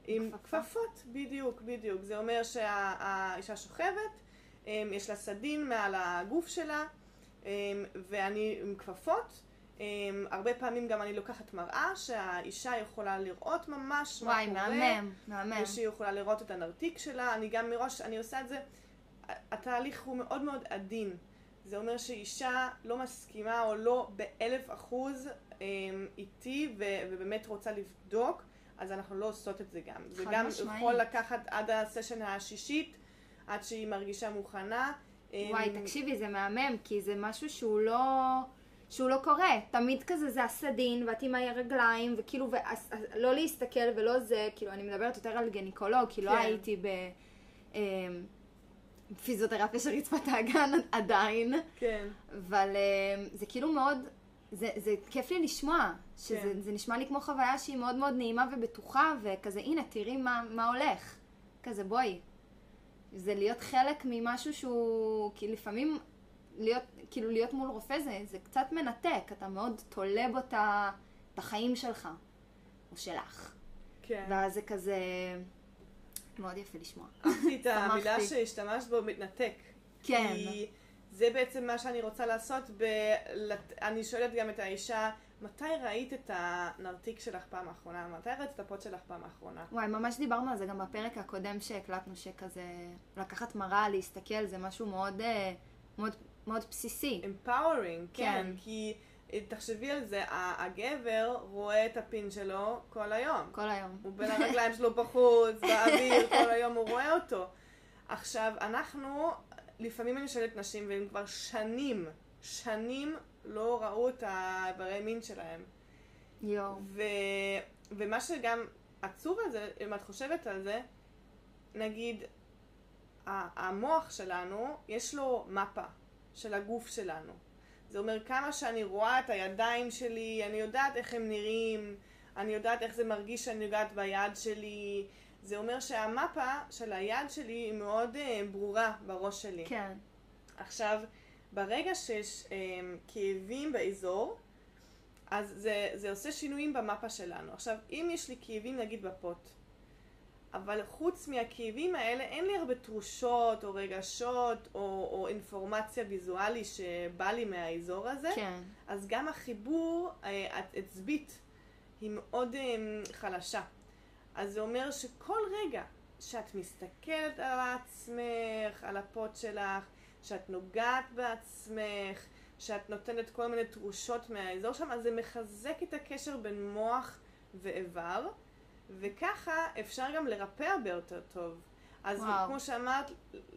Speaker 2: עם? כפפות, בדיוק, בדיוק. זה אומר שהאישה שוכבת, אמ, יש לה סדין מעל הגוף שלה, אמ, ואני עם כפפות. אמ, הרבה פעמים גם אני לוקחת מראה שהאישה יכולה לראות ממש מה
Speaker 1: וואי,
Speaker 2: קורה.
Speaker 1: מהמם, מהמם.
Speaker 2: ושהיא יכולה לראות את הנרתיק שלה. אני גם מראש, אני עושה את זה, התהליך הוא מאוד מאוד עדין. זה אומר שאישה לא מסכימה או לא באלף אחוז איתי ובאמת רוצה לבדוק, אז אנחנו לא עושות את זה גם. זה גם
Speaker 1: משמעית.
Speaker 2: יכול לקחת עד הסשן השישית, עד שהיא מרגישה מוכנה.
Speaker 1: וואי,
Speaker 2: אמ,
Speaker 1: תקשיבי, זה מהמם, כי זה משהו שהוא לא... שהוא לא קורה. תמיד כזה זה הסדין, ואת עם הרגליים, וכאילו, ואז- אז לא להסתכל ולא זה, כאילו, אני מדברת יותר על גניקולוג, כי לא
Speaker 2: כן.
Speaker 1: הייתי ב... אה, פיזיותרפיה של רצפת האגן עדיין,
Speaker 2: כן.
Speaker 1: אבל אה, זה כאילו מאוד, זה, זה כיף לי לשמוע, שזה
Speaker 2: כן.
Speaker 1: זה נשמע לי כמו חוויה שהיא מאוד מאוד נעימה ובטוחה, וכזה, הנה, תראי מה, מה הולך. כזה, בואי. זה להיות חלק ממשהו שהוא, כי לפעמים להיות, כאילו להיות מול רופא זה, זה קצת מנתק, אתה מאוד תולה בו את החיים שלך, או שלך.
Speaker 2: כן.
Speaker 1: ואז זה כזה מאוד יפה לשמוע.
Speaker 2: אהבתי את המילה. שהשתמשת בו, מתנתק.
Speaker 1: כן.
Speaker 2: כי זה בעצם מה שאני רוצה לעשות. ב... אני שואלת גם את האישה, מתי ראית את הנרתיק שלך פעם האחרונה? מתי ראית את הפוד שלך פעם האחרונה?
Speaker 1: וואי, ממש דיברנו על זה גם בפרק הקודם שהקלטנו, שכזה לקחת מראה, להסתכל, זה משהו מאוד, אה, מאוד, מאוד בסיסי.
Speaker 2: empowering, כן.
Speaker 1: כן.
Speaker 2: כי אה, תחשבי על זה, הגבר רואה את הפין שלו כל היום.
Speaker 1: כל היום.
Speaker 2: הוא בין הרגליים שלו בחוץ, באוויר, <laughs> כל היום הוא רואה אותו. עכשיו, אנחנו, לפעמים אני שואלת נשים, והם כבר שנים, שנים לא ראו את האיברי מין שלהם.
Speaker 1: יואו.
Speaker 2: ו... ומה שגם עצוב על זה, אם את חושבת על זה, נגיד, המוח שלנו, יש לו מפה של הגוף שלנו. זה אומר כמה שאני רואה את הידיים שלי, אני יודעת איך הם נראים, אני יודעת איך זה מרגיש שאני נוגעת ביד שלי. זה אומר שהמפה של היד שלי היא מאוד אה, ברורה בראש שלי.
Speaker 1: כן.
Speaker 2: עכשיו, ברגע שיש אה, כאבים באזור, אז זה, זה עושה שינויים במפה שלנו. עכשיו, אם יש לי כאבים נגיד בפוט, אבל חוץ מהכאבים האלה אין לי הרבה תחושות או רגשות או, או אינפורמציה ויזואלי שבא לי מהאזור הזה,
Speaker 1: כן.
Speaker 2: אז גם החיבור אה, העצבית היא מאוד אה, חלשה. אז זה אומר שכל רגע שאת מסתכלת על עצמך, על הפוט שלך, שאת נוגעת בעצמך, שאת נותנת כל מיני תחושות מהאזור שם, אז זה מחזק את הקשר בין מוח ואיבר, וככה אפשר גם לרפא הרבה יותר טוב. אז
Speaker 1: וואו.
Speaker 2: כמו שאמרת,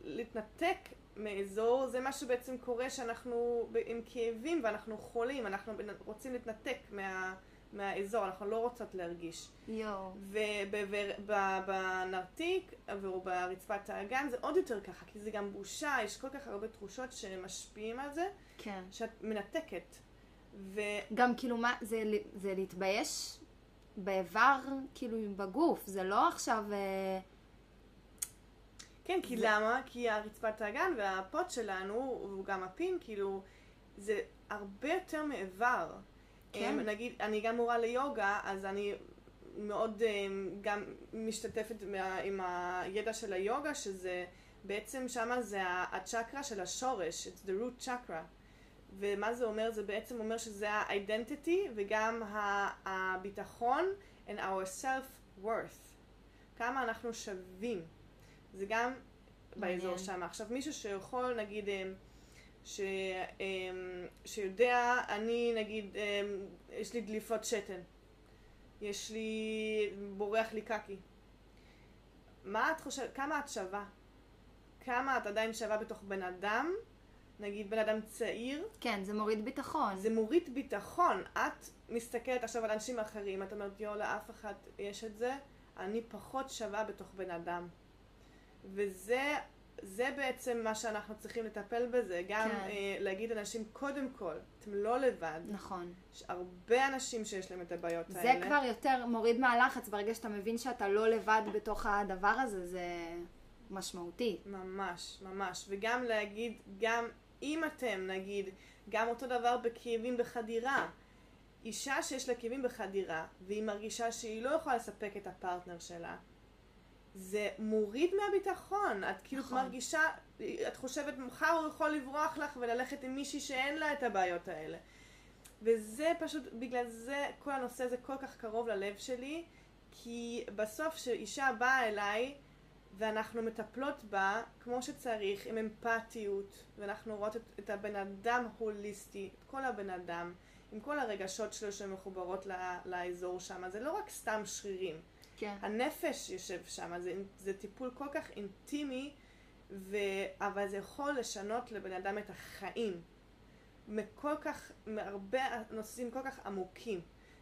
Speaker 2: להתנתק מאזור, זה מה שבעצם קורה שאנחנו עם כאבים ואנחנו חולים, אנחנו רוצים להתנתק מה, מהאזור, אנחנו לא רוצות להרגיש.
Speaker 1: יואו.
Speaker 2: ובנרתיק וברצפת האגן זה עוד יותר ככה, כי זה גם בושה, יש כל כך הרבה תחושות שמשפיעים על זה,
Speaker 1: כן.
Speaker 2: שאת מנתקת. ו...
Speaker 1: גם כאילו מה, זה, זה להתבייש באיבר, כאילו בגוף, זה לא עכשיו... אה,
Speaker 2: כן, כי
Speaker 1: זה-
Speaker 2: למה? כי הרצפת האגן והפוט שלנו, וגם הפין, כאילו, זה הרבה יותר מאיבר.
Speaker 1: כן.
Speaker 2: אמ, נגיד, אני גם מורה ליוגה, אז אני מאוד אמ, גם משתתפת עם הידע של היוגה, שזה בעצם שמה זה הצ'קרה של השורש, it's the root chakra. ומה זה אומר? זה בעצם אומר שזה ה-identity וגם הביטחון and our self-worth. כמה אנחנו שווים. זה גם באזור. שם. עכשיו, מישהו שיכול, נגיד, אמ, ש, שיודע, אני, נגיד, אמ, יש לי דליפות שתן. יש לי, בורח לי קקי. מה את חושבת, כמה את שווה? כמה את עדיין שווה בתוך בן אדם? נגיד בן אדם צעיר,
Speaker 1: כן, זה מוריד ביטחון.
Speaker 2: זה מוריד ביטחון. את מסתכלת עכשיו על אנשים אחרים, את אומרת, יואו, לאף אחד יש את זה, אני פחות שווה בתוך בן אדם. וזה זה בעצם מה שאנחנו צריכים לטפל בזה, גם
Speaker 1: כן.
Speaker 2: אה, להגיד לאנשים, קודם כל, אתם לא לבד.
Speaker 1: נכון.
Speaker 2: יש הרבה אנשים שיש להם את הבעיות
Speaker 1: זה
Speaker 2: האלה.
Speaker 1: כבר יותר מוריד מהלחץ, ברגע שאתה מבין שאתה לא לבד בתוך הדבר הזה, זה משמעותי.
Speaker 2: ממש, ממש. וגם להגיד, גם אם אתם, נגיד, גם אותו דבר בכאבים בחדירה. אישה שיש לה כאבים בחדירה, והיא מרגישה שהיא לא יכולה לספק את הפרטנר שלה, זה מוריד מהביטחון. את כאילו
Speaker 1: נכון.
Speaker 2: מרגישה, את חושבת, מחר הוא יכול לברוח לך וללכת עם מישהי שאין לה את הבעיות האלה. וזה פשוט, בגלל זה, כל הנושא הזה כל כך קרוב ללב שלי, כי בסוף כשאישה באה אליי, ואנחנו מטפלות בה כמו שצריך, עם אמפתיות, ואנחנו רואות את, את הבן אדם הוליסטי, את כל הבן אדם, עם כל הרגשות שלו שמחוברות ל- לאזור שם. זה לא רק סתם שרירים.
Speaker 1: כן.
Speaker 2: הנפש יושב שם, זה, זה טיפול כל כך אינטימי, ו... אבל זה יכול לשנות לבן אדם את החיים. מכל כך, מהרבה נושאים כל כך עמוקים.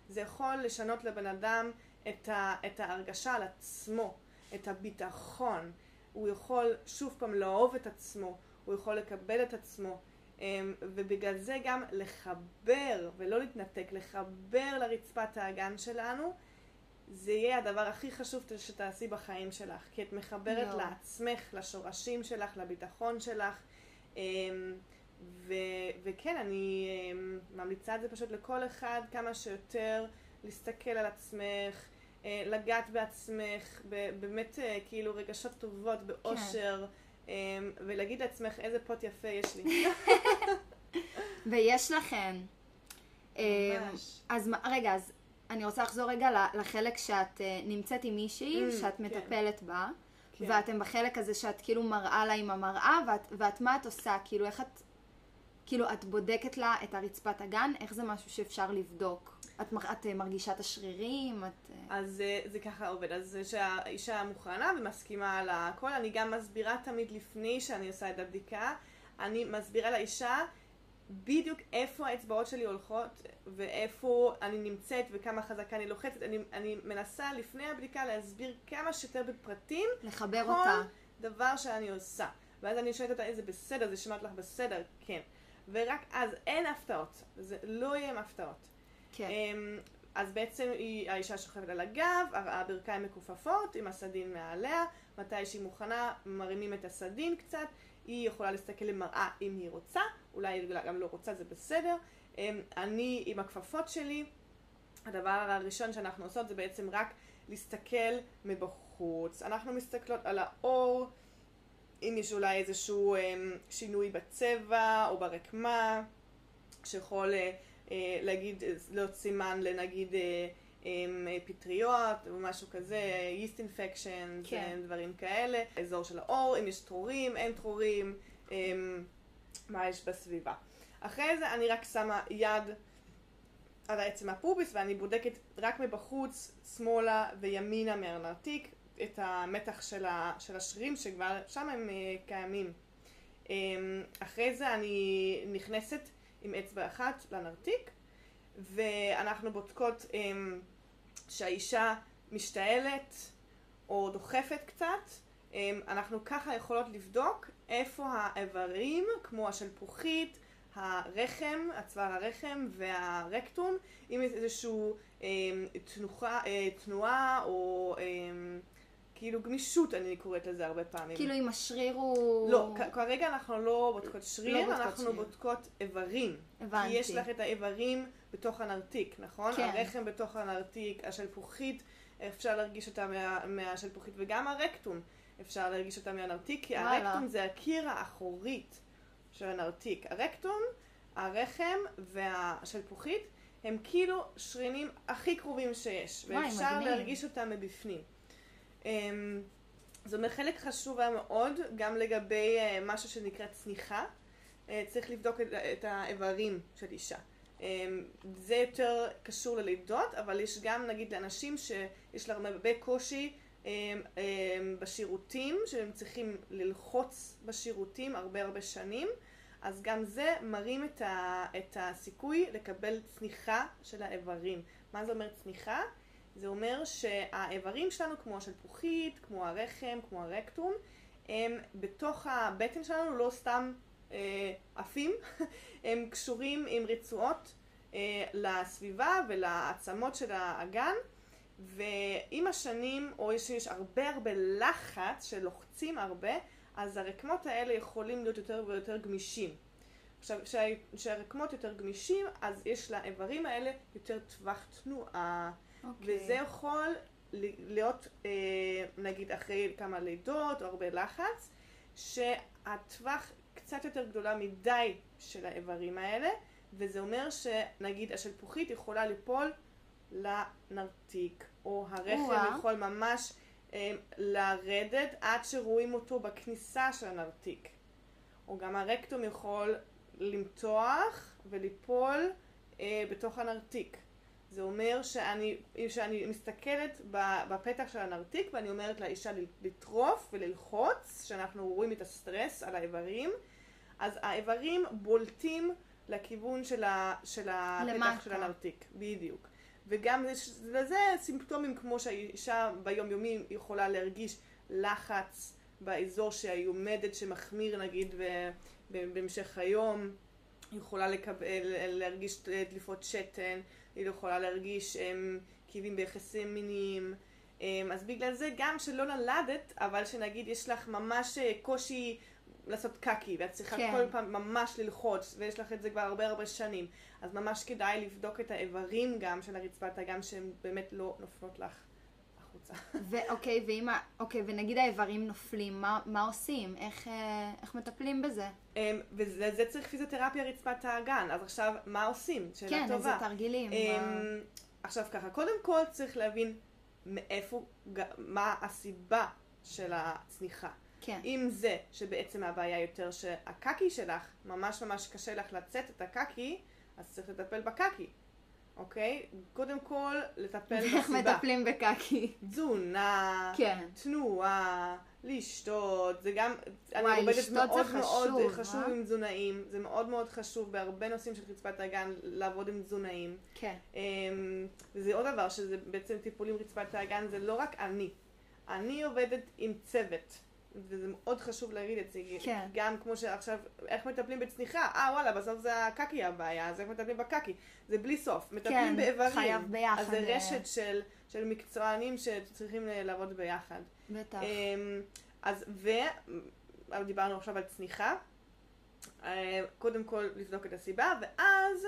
Speaker 2: זה יכול לשנות לבן אדם את, ה... את ההרגשה על עצמו, את הביטחון. הוא יכול שוב פעם לאהוב את עצמו, הוא יכול לקבל את עצמו, אמ, ובגלל זה גם לחבר ולא להתנתק, לחבר לרצפת האגן שלנו, זה יהיה הדבר הכי חשוב שתעשי בחיים שלך, כי את מחברת לא. לעצמך, לשורשים שלך, לביטחון שלך. אמ, ו- וכן, אני אמ, ממליצה את זה פשוט לכל אחד כמה שיותר להסתכל על עצמך, אה, לגעת בעצמך, באמת אה, כאילו רגשות טובות, באושר, כן. ולהגיד לעצמך איזה פוט יפה יש לי. <laughs>
Speaker 1: ויש לכם. ממש. אז רגע, אז אני רוצה לחזור רגע לחלק שאת אה, נמצאת עם מישהי, mm, שאת כן. מטפלת בה, כן. ואתם בחלק הזה שאת כאילו מראה לה עם המראה, ואת, ואת מה את עושה? כאילו איך את, כאילו את בודקת לה את הרצפת הגן, איך זה משהו שאפשר לבדוק? את, את אה, מרגישה את השרירים? את...
Speaker 2: אה, אז זה, זה ככה עובד, אז שהאישה מוכנה ומסכימה על הכל, אני גם מסבירה תמיד לפני שאני עושה את הבדיקה, אני מסבירה לאישה בדיוק איפה האצבעות שלי הולכות ואיפה אני נמצאת וכמה חזקה אני לוחצת. אני, אני מנסה לפני הבדיקה להסביר כמה שיותר בפרטים
Speaker 1: לחבר
Speaker 2: כל
Speaker 1: אותה.
Speaker 2: דבר שאני עושה. ואז אני שואלת אותה איזה בסדר, זה שמעת לך בסדר? כן. ורק אז אין הפתעות, זה לא יהיה עם הפתעות.
Speaker 1: כן.
Speaker 2: אמ, אז בעצם היא, האישה שוכבת על הגב, הברכיים מכופפות עם הסדין מעליה, מתי שהיא מוכנה מרימים את הסדין קצת, היא יכולה להסתכל למראה אם היא רוצה, אולי היא גם לא רוצה, זה בסדר. אמ, אני עם הכפפות שלי, הדבר הראשון שאנחנו עושות זה בעצם רק להסתכל מבחוץ. אנחנו מסתכלות על האור, אם יש אולי איזשהו אמ, שינוי בצבע או ברקמה, שיכול אה, אה, להגיד, להיות סימן לנגיד אה, אמ, פטריות או משהו כזה, yeast infection, כן. דברים כאלה, אזור של האור, אם יש טרורים, אין טרורים, מה יש בסביבה. אחרי זה אני רק שמה יד על העצם הפוביס ואני בודקת רק מבחוץ, שמאלה וימינה מהנרתיק, את המתח של, ה, של השרירים שכבר שם הם uh, קיימים. Um, אחרי זה אני נכנסת עם אצבע אחת לנרתיק ואנחנו בודקות um, שהאישה משתעלת או דוחפת קצת. Um, אנחנו ככה יכולות לבדוק איפה האיברים כמו השלפוחית, הרחם, הצוואר הרחם והרקטום, עם איזושהי אה, תנוחה, אה, תנועה או אה, כאילו גמישות אני קוראת לזה הרבה פעמים.
Speaker 1: כאילו אם השריר הוא...
Speaker 2: לא, כרגע אנחנו לא בודקות שריר, לא בודקות אנחנו שריר. בודקות איברים.
Speaker 1: הבנתי.
Speaker 2: כי יש לך את האיברים בתוך הנרתיק, נכון? כן. הרחם בתוך הנרתיק, השלפוחית, אפשר להרגיש אותה מה, מהשלפוחית וגם הרקטום. אפשר להרגיש אותה מהנרתיק, כי הרקטום זה הקיר האחורית של הנרתיק. הרקטום, הרחם והשלפוחית הם כאילו שרינים הכי קרובים שיש, ואפשר מדהים. להרגיש אותם מבפנים. אמ, זה אומר חלק חשוב היה מאוד, גם לגבי אה, משהו שנקרא צניחה. אה, צריך לבדוק את האיברים של אישה. אמ, זה יותר קשור ללידות, אבל יש גם נגיד לאנשים שיש להם הרבה קושי בשירותים, שהם צריכים ללחוץ בשירותים הרבה הרבה שנים, אז גם זה מרים את, את הסיכוי לקבל צניחה של האיברים. מה זה אומר צניחה? זה אומר שהאיברים שלנו, כמו השלפוחית, כמו הרחם, כמו הרקטום, הם בתוך הבטן שלנו לא סתם אה, עפים, <laughs> הם קשורים עם רצועות אה, לסביבה ולעצמות של האגן. ועם השנים, או שיש הרבה הרבה לחץ שלוחצים הרבה, אז הרקמות האלה יכולים להיות יותר ויותר גמישים. עכשיו, כשהרקמות יותר גמישים, אז יש לאיברים האלה יותר טווח תנועה. אוקיי. וזה יכול להיות, אה, נגיד, אחרי כמה לידות או הרבה לחץ, שהטווח קצת יותר גדולה מדי של האיברים האלה, וזה אומר שנגיד השלפוחית יכולה ליפול לנרתיק, או הרחם יכול ממש אה, לרדת עד שרואים אותו בכניסה של הנרתיק. או גם הרקטום יכול למתוח וליפול אה, בתוך הנרתיק. זה אומר שאני, שאני מסתכלת בפתח של הנרתיק ואני אומרת לאישה לטרוף וללחוץ, שאנחנו רואים את הסטרס על האיברים, אז האיברים בולטים לכיוון של, ה, של הפתח של הנרתיק, בדיוק. וגם לזה סימפטומים כמו שהאישה ביום יומי יכולה להרגיש לחץ באזור שהיא עומדת, שמחמיר נגיד בהמשך היום. יכולה לקבל, להרגיש דליפות שתן, היא יכולה להרגיש כאבים ביחסים מיניים. Um, אז בגלל זה גם שלא נולדת, אבל שנגיד יש לך ממש אה, קושי לעשות קקי, ואת צריכה
Speaker 1: כן.
Speaker 2: כל פעם ממש ללחוץ, ויש לך את זה כבר הרבה הרבה שנים, אז ממש כדאי לבדוק את האיברים גם של הרצפת האגן, שהן באמת לא נופלות לך החוצה. <laughs>
Speaker 1: ואוקיי, ואם. אוקיי, ונגיד האיברים נופלים, מה, מה עושים? איך, אה, איך מטפלים בזה?
Speaker 2: אמ, ולזה צריך פיזיותרפיה רצפת האגן, אז עכשיו מה עושים? שאלה
Speaker 1: כן,
Speaker 2: טובה.
Speaker 1: איזה תרגילים.
Speaker 2: אמ,
Speaker 1: מה-
Speaker 2: עכשיו ככה, קודם כל צריך להבין מאיפה, מה הסיבה של הצניחה.
Speaker 1: כן.
Speaker 2: אם זה שבעצם הבעיה יותר שהקקי שלך, ממש ממש קשה לך לצאת את הקקי, אז צריך לטפל בקקי, אוקיי? קודם כל, לטפל בסיבה.
Speaker 1: מטפלים בקקי?
Speaker 2: תזונה,
Speaker 1: כן.
Speaker 2: תנועה, לשתות, זה גם, אני
Speaker 1: וואי,
Speaker 2: עובדת
Speaker 1: לשתות זה
Speaker 2: מאוד מאוד
Speaker 1: חשוב,
Speaker 2: חשוב
Speaker 1: אה?
Speaker 2: עם תזונאים, זה מאוד מאוד חשוב בהרבה נושאים של חצפת האגן לעבוד עם תזונאים.
Speaker 1: כן.
Speaker 2: אמ, וזה עוד דבר, שזה בעצם טיפולים רצפת האגן, זה לא רק אני. אני עובדת עם צוות, וזה מאוד חשוב להגיד את זה.
Speaker 1: כן.
Speaker 2: גם כמו שעכשיו, איך מטפלים בצניחה? אה וואלה, בסוף זה הקקי הבעיה, אז איך מטפלים בקקי? זה בלי סוף. מטפלים
Speaker 1: כן,
Speaker 2: באיברים.
Speaker 1: חייב ביחד,
Speaker 2: אז זה
Speaker 1: אה.
Speaker 2: רשת של, של מקצוענים שצריכים אה, לעבוד ביחד.
Speaker 1: בטח.
Speaker 2: אמ, אז, ו... דיברנו עכשיו על צניחה. אה, קודם כל לבדוק את הסיבה, ואז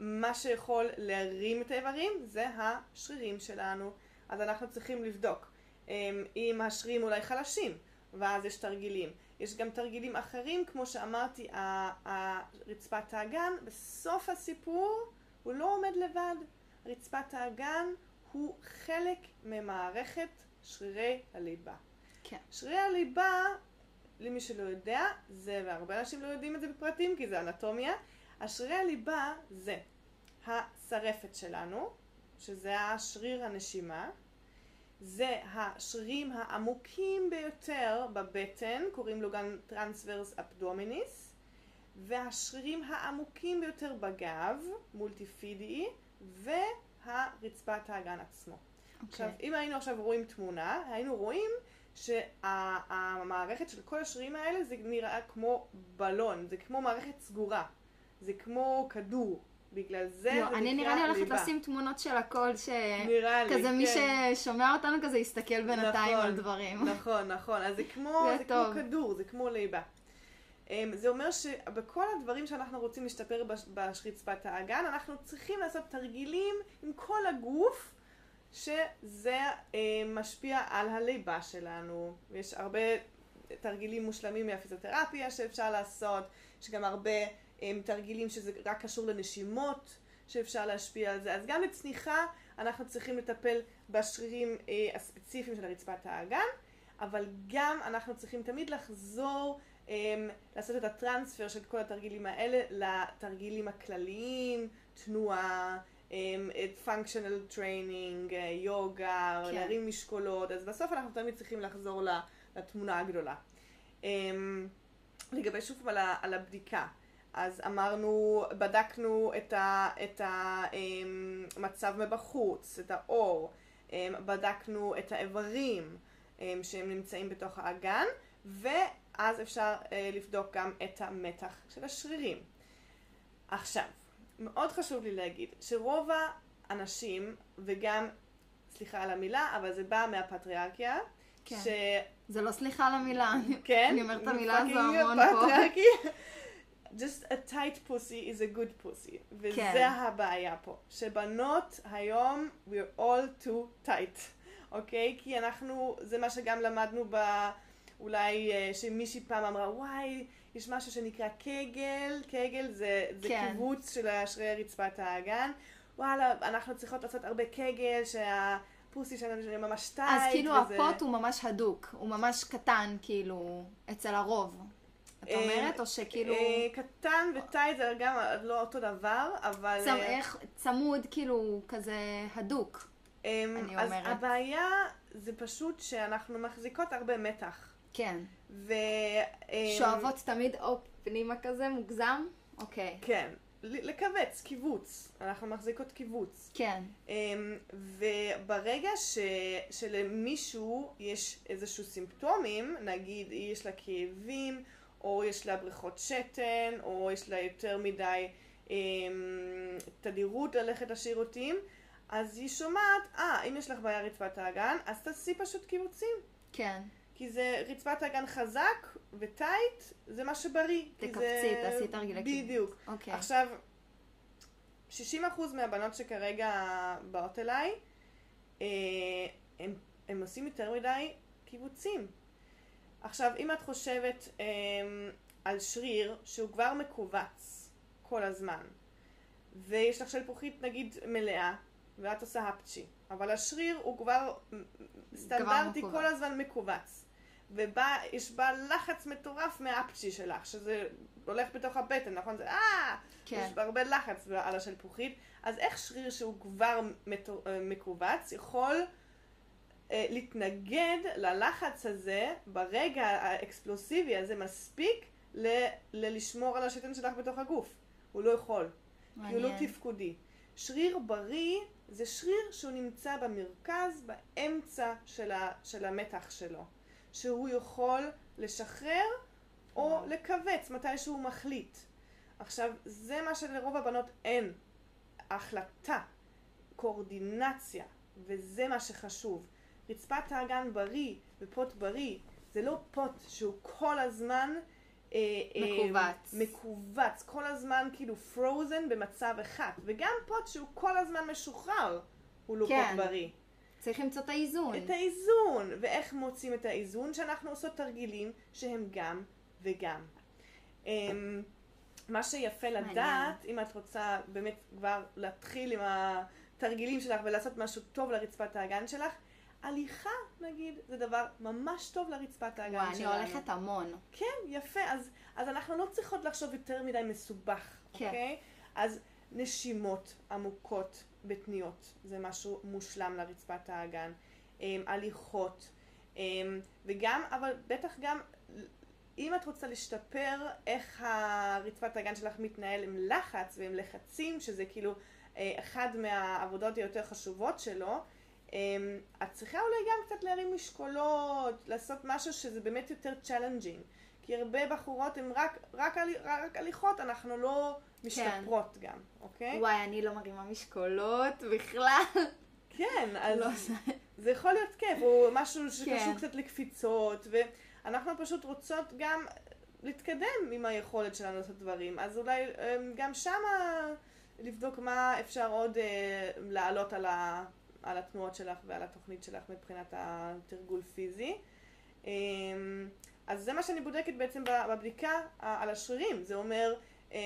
Speaker 2: מה שיכול להרים את האיברים זה השרירים שלנו. אז אנחנו צריכים לבדוק אמ, אם השרירים אולי חלשים, ואז יש תרגילים. יש גם תרגילים אחרים, כמו שאמרתי, רצפת האגן, בסוף הסיפור הוא לא עומד לבד. רצפת האגן הוא חלק ממערכת שרירי הליבה.
Speaker 1: כן.
Speaker 2: שרירי הליבה, למי שלא יודע, זה, והרבה אנשים לא יודעים את זה בפרטים כי זה אנטומיה, השרירי הליבה זה השרפת שלנו, שזה השריר הנשימה, זה השרירים העמוקים ביותר בבטן, קוראים לו גם טרנסברס אבדומיניס, והשרירים העמוקים ביותר בגב, מולטיפידאי, והרצפת האגן עצמו. עכשיו,
Speaker 1: אוקיי.
Speaker 2: אם היינו עכשיו רואים תמונה, היינו רואים שהמערכת של כל השרירים האלה זה נראה כמו בלון, זה כמו מערכת סגורה, זה כמו כדור, בגלל זה
Speaker 1: לא,
Speaker 2: זה
Speaker 1: אני נראה לי הולכת
Speaker 2: ליבה.
Speaker 1: לשים תמונות של הכל, שכזה מי
Speaker 2: כן.
Speaker 1: ששומע אותנו כזה יסתכל בינתיים
Speaker 2: נכון,
Speaker 1: על דברים.
Speaker 2: נכון, נכון, אז זה <laughs> כמו,
Speaker 1: זה
Speaker 2: זה. כמו כדור, זה כמו ליבה. אמ, זה אומר שבכל הדברים שאנחנו רוצים להשתפר בש- ברצפת האגן, אנחנו צריכים לעשות תרגילים עם כל הגוף, שזה אה, משפיע על הליבה שלנו. יש הרבה תרגילים מושלמים מהפיזיותרפיה שאפשר לעשות, יש גם הרבה תרגילים שזה רק קשור לנשימות, שאפשר להשפיע על זה. אז גם לצניחה אנחנו צריכים לטפל בשרירים אה, הספציפיים של רצפת האגן, אבל גם אנחנו צריכים תמיד לחזור um, לעשות את הטרנספר של כל התרגילים האלה לתרגילים הכלליים, תנועה, את functional training, uh, יוגה,
Speaker 1: כן.
Speaker 2: להרים משקולות, אז בסוף אנחנו תמיד צריכים לחזור לתמונה הגדולה. Um, לגבי שוב על הבדיקה, אז אמרנו, בדקנו את המצב מבחוץ, את האור, um, בדקנו את האיברים um, שהם נמצאים בתוך האגן, ואז אפשר uh, לבדוק גם את המתח של השרירים. עכשיו, מאוד חשוב לי להגיד שרוב האנשים, וגם, סליחה על המילה, אבל זה בא מהפטריארכיה,
Speaker 1: כן.
Speaker 2: ש...
Speaker 1: זה לא סליחה על המילה.
Speaker 2: כן,
Speaker 1: אני אומרת את המילה הזו המון פה.
Speaker 2: Just a tight pussy is a good pussy. וזה
Speaker 1: כן.
Speaker 2: הבעיה פה. שבנות היום, we're all too tight. אוקיי? כי אנחנו, זה מה שגם למדנו ב... אולי אה, שמישהי פעם אמרה, וואי, יש משהו שנקרא קגל, קגל זה, זה
Speaker 1: כן.
Speaker 2: קיבוץ של שרירי רצפת האגן. וואלה, אנחנו צריכות לעשות הרבה קגל, שהפוסי שלנו ממש טייט.
Speaker 1: אז כאילו
Speaker 2: וזה-
Speaker 1: הפוט הוא ממש הדוק, הוא ממש קטן, כאילו, אצל הרוב. את
Speaker 2: אה,
Speaker 1: אומרת? או שכאילו...
Speaker 2: אה, קטן וטייט זה גם לא אותו דבר, אבל... אה,
Speaker 1: צמוד, כאילו, כזה הדוק.
Speaker 2: אמ,
Speaker 1: אני
Speaker 2: אז
Speaker 1: אומרת.
Speaker 2: הבעיה זה פשוט שאנחנו מחזיקות הרבה מתח.
Speaker 1: כן.
Speaker 2: ו... אמ,
Speaker 1: שואבות תמיד או פנימה כזה, מוגזם? אוקיי.
Speaker 2: כן. לכווץ, קיבוץ. אנחנו מחזיקות קיבוץ.
Speaker 1: כן.
Speaker 2: אמ, וברגע ש, שלמישהו יש איזשהו סימפטומים, נגיד יש לה כאבים, או יש לה בריכות שתן, או יש לה יותר מדי אמ, תדירות ללכת לשירותים, אז היא שומעת, אה, אם יש לך בעיה רצפת האגן, אז תעשי פשוט קיבוצים.
Speaker 1: כן.
Speaker 2: כי זה רצפת האגן חזק וטייט, זה מה שבריא.
Speaker 1: תקפצי,
Speaker 2: זה-
Speaker 1: תעשי תרגילי קיבוץ.
Speaker 2: בדיוק.
Speaker 1: אוקיי.
Speaker 2: עכשיו, 60% מהבנות שכרגע באות אליי, אה, הם, הם עושים יותר מדי קיבוצים. עכשיו, אם את חושבת אה, על שריר שהוא כבר מכווץ כל הזמן, ויש לך שלפוחית נגיד מלאה, ואת עושה הפצ'י, אבל השריר הוא כבר סטנדרטי
Speaker 1: מכווץ.
Speaker 2: כל הזמן מכווץ. ויש בה לחץ מטורף מהאפצ'י שלך, שזה הולך בתוך הבטן, נכון? זה אה!
Speaker 1: כן.
Speaker 2: יש בה הרבה לחץ על השלפוחית. אז איך שריר שהוא כבר אה, מכווץ יכול להתנגד ללחץ הזה ברגע האקספלוסיבי הזה מספיק ל- ל- לשמור על השתן שלך בתוך הגוף. הוא לא יכול. כי הוא לא
Speaker 1: מעניין.
Speaker 2: תפקודי. שריר בריא זה שריר שהוא נמצא במרכז, באמצע של, ה, של המתח שלו. שהוא יכול לשחרר או. לכווץ מתי שהוא מחליט. עכשיו, זה מה שלרוב הבנות אין. החלטה, קואורדינציה, וזה מה שחשוב. רצפת האגן בריא ופוט בריא, זה לא פוט שהוא כל הזמן אה, אה,
Speaker 1: מכווץ.
Speaker 2: מכווץ, כל הזמן כאילו frozen במצב אחד, וגם פוט שהוא כל הזמן משוחרר, הוא לא
Speaker 1: כן.
Speaker 2: פוט בריא.
Speaker 1: צריך למצוא את האיזון.
Speaker 2: את האיזון, ואיך מוצאים את האיזון? שאנחנו עושות תרגילים שהם גם וגם. אמ, מה שיפה. לדעת, אם את רוצה באמת כבר להתחיל עם התרגילים שלך ולעשות משהו טוב לרצפת האגן שלך, הליכה נגיד זה דבר ממש טוב לרצפת האגן
Speaker 1: וואי,
Speaker 2: שלנו.
Speaker 1: אני הולכת המון.
Speaker 2: כן, יפה. אז, אז אנחנו לא צריכות לחשוב יותר מדי מסובך,
Speaker 1: כן.
Speaker 2: אוקיי? אז נשימות עמוקות בתניות, זה משהו מושלם לרצפת האגן. אמ, הליכות. אמ, וגם, אבל בטח גם, אם את רוצה להשתפר איך הרצפת האגן שלך מתנהל עם לחץ ועם לחצים, שזה כאילו אה, אחד מהעבודות היותר חשובות שלו, את צריכה אולי גם קצת להרים משקולות, לעשות משהו שזה באמת יותר challenging. כי הרבה בחורות הן רק, רק, הלי- רק הליכות, אנחנו לא משתפרות גם, אוקיי?
Speaker 1: וואי, אני לא מרימה משקולות בכלל.
Speaker 2: כן, אז
Speaker 1: לא זה.
Speaker 2: יכול להיות כיף, או משהו שקשור
Speaker 1: כן.
Speaker 2: קצת לקפיצות, ואנחנו פשוט רוצות גם להתקדם עם היכולת שלנו לעשות דברים, אז אולי אמ, גם שמה לבדוק מה אפשר עוד אה, להעלות על, ה, על התנועות שלך ועל התוכנית שלך מבחינת התרגול פיזי. אמ, אז זה מה שאני בודקת בעצם בבדיקה על השרירים, זה אומר אמ,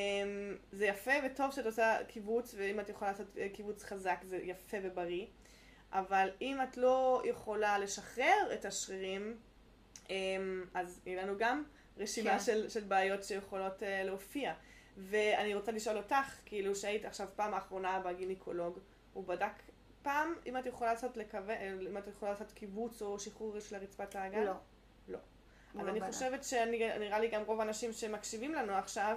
Speaker 2: זה יפה וטוב שאת עושה קיבוץ, ואם את יכולה לעשות אה, קיבוץ חזק זה יפה ובריא. אבל אם את לא יכולה לשחרר את השרירים, אמ, אז יהיה לנו גם רשימה
Speaker 1: כן.
Speaker 2: של, של בעיות שיכולות uh, להופיע. ואני רוצה לשאול אותך, כאילו שהיית עכשיו פעם האחרונה בגינקולוג, הוא בדק פעם אם את יכולה לעשות לקווה, אה, אם את יכולה לעשות קיבוץ או שחרור של רצפת האגן?
Speaker 1: לא.
Speaker 2: לא. אז
Speaker 1: לא
Speaker 2: אני. חושבת שנראה לי גם רוב האנשים שמקשיבים לנו עכשיו,